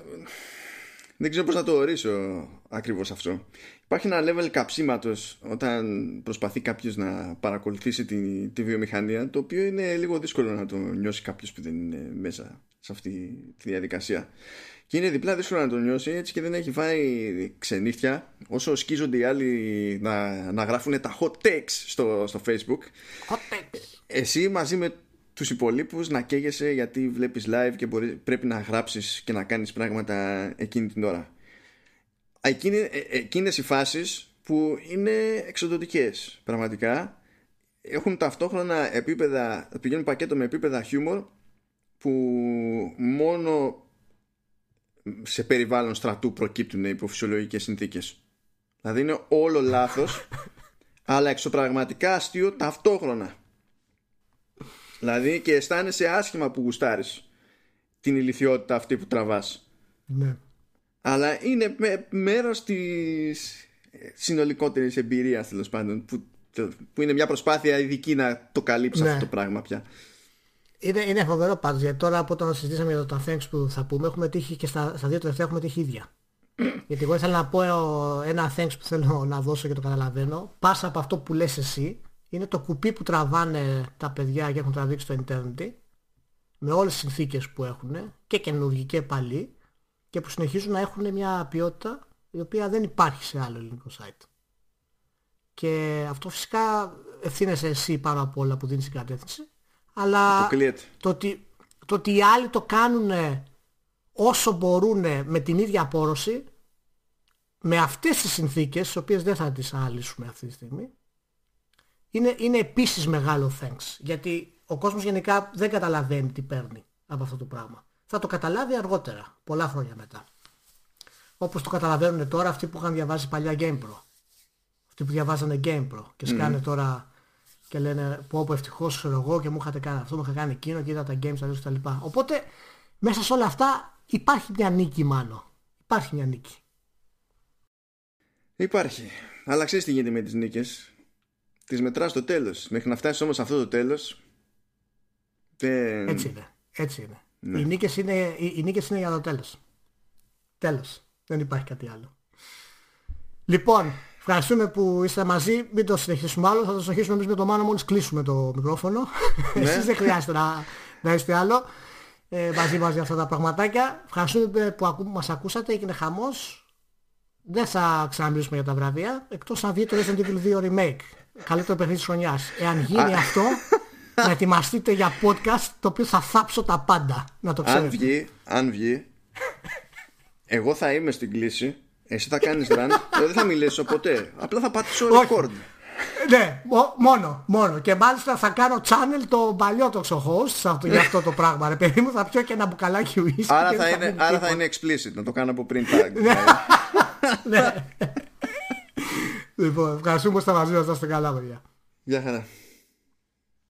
δεν ξέρω πώς να το ορίσω ακριβώς αυτό. Υπάρχει ένα level καψίματος όταν προσπαθεί κάποιος να παρακολουθήσει τη, τη βιομηχανία το οποίο είναι λίγο δύσκολο να το νιώσει κάποιος που δεν είναι μέσα σε αυτή τη διαδικασία. Και είναι διπλά δύσκολο να το νιώσει έτσι και δεν έχει φάει ξενύχτια όσο σκίζονται οι άλλοι να, να γράφουν τα hot takes στο, στο facebook. Hot takes. Εσύ μαζί με τους υπολείπους να καίγεσαι γιατί βλέπεις live και μπορείς, πρέπει να γράψεις και να κάνεις πράγματα εκείνη την ώρα. Εκείνη, ε, εκείνες οι φάσεις που είναι εξοδοτικές πραγματικά έχουν ταυτόχρονα επίπεδα, πηγαίνουν πακέτο με επίπεδα χιούμορ που μόνο σε περιβάλλον στρατού προκύπτουν υπό φυσιολογικές συνθήκες. Δηλαδή είναι όλο λάθος αλλά εξωπραγματικά αστείο ταυτόχρονα. Δηλαδή και αισθάνεσαι άσχημα που γουστάρεις την ηλικιότητα αυτή που τραβάς. Ναι. Αλλά είναι με, μέρος της συνολικότερης εμπειρίας τέλος πάντων που, που είναι μια προσπάθεια ειδική να το καλύψει Ναι. αυτό το πράγμα πια. Είναι, είναι φοβερό πάντως γιατί τώρα από όταν συζητήσαμε για το thanks που θα πούμε έχουμε τύχει και στα, στα δύο τελευταία έχουμε τύχει ίδια. γιατί εγώ ήθελα να πω ε, ένα thanks που θέλω να δώσω και το καταλαβαίνω. Πάσα από αυτό που λες εσύ είναι το κουπί που τραβάνε τα παιδιά και έχουν τραβήξει στο Eternity με όλες τις συνθήκες που έχουν και καινούργοι και παλιοί και που συνεχίζουν να έχουν μια ποιότητα η οποία δεν υπάρχει σε άλλο ελληνικό site. Και αυτό φυσικά ευθύνεσαι εσύ πάνω απ' όλα που δίνεις την κατεύθυνση αλλά Αποκλείεται. το ότι, το ότι οι άλλοι το κάνουν όσο μπορούν με την ίδια απόρρωση με αυτές τις συνθήκες τις οποίες δεν θα τις αναλύσουμε αυτή τη στιγμή είναι, είναι επίσης μεγάλο thanks. Γιατί ο κόσμος γενικά δεν καταλαβαίνει τι παίρνει από αυτό το πράγμα. Θα το καταλάβει αργότερα πολλά χρόνια μετά. Όπως το καταλαβαίνουν τώρα αυτοί που είχαν διαβάσει παλιά GamePro αυτοί που διαβάζανε GamePro και σκάνε τώρα και λένε πω πω ευτυχώς ξέρω εγώ και μου είχατε κάνει αυτό, μου είχα κάνει εκείνο και είδα τα games αλλιώς και τα λοιπά. Οπότε μέσα σε όλα αυτά υπάρχει μια νίκη μάνο. Υπάρχει μια νίκη. Υπάρχει. Αλλά ξέρεις τι γίνεται με τις νίκες. Τις μετράς στο τέλος. Μέχρι να φτάσεις όμως σε αυτό το τέλος δεν... Έτσι είναι. Έτσι είναι. Ναι. Οι, νίκες είναι οι, οι νίκες είναι για το τέλος. Τέλος. Δεν υπάρχει κάτι άλλο. Λοιπόν, ευχαριστούμε που είστε μαζί. Μην το συνεχίσουμε άλλο. Θα το συνεχίσουμε εμείς με το Μάνο μόλις κλείσουμε το μικρόφωνο. Ναι. Εσείς δεν χρειάζεται να, να είστε άλλο. Ε, μαζί μας για αυτά τα πραγματάκια. Ευχαριστούμε που ακού, μας ακούσατε. Έγινε χαμός. Δεν θα ξαναμιλήσουμε για τα βραβεία. Εκτός αν βγει το Resident Evil 2 Remake. Καλύτερο παιχνίδι της χρονιάς. Εάν γίνει αυτό, να ετοιμαστείτε για podcast το οποίο θα θάψω τα πάντα. Να το Αν ξέρετε. βγει, αν βγει, εγώ θα είμαι στην κλίση, εσύ θα κάνεις run, εγώ δεν θα μιλήσω ποτέ. Απλά θα πατήσω Όχι. record. Ναι, μο- μόνο, μόνο. Και μάλιστα θα κάνω channel το παλιό το host σε αυτό, για αυτό το πράγμα. Ρε παιδί μου, θα πιω και ένα μπουκαλάκι ουίσκι. Άρα και θα, δεν είναι, μείνει άρα θα τίποτα. είναι explicit, να το κάνω από πριν tag. Ναι. λοιπόν, ευχαριστούμε που είστε μαζί μας. Να είστε καλά, παιδιά. Γεια χαρά.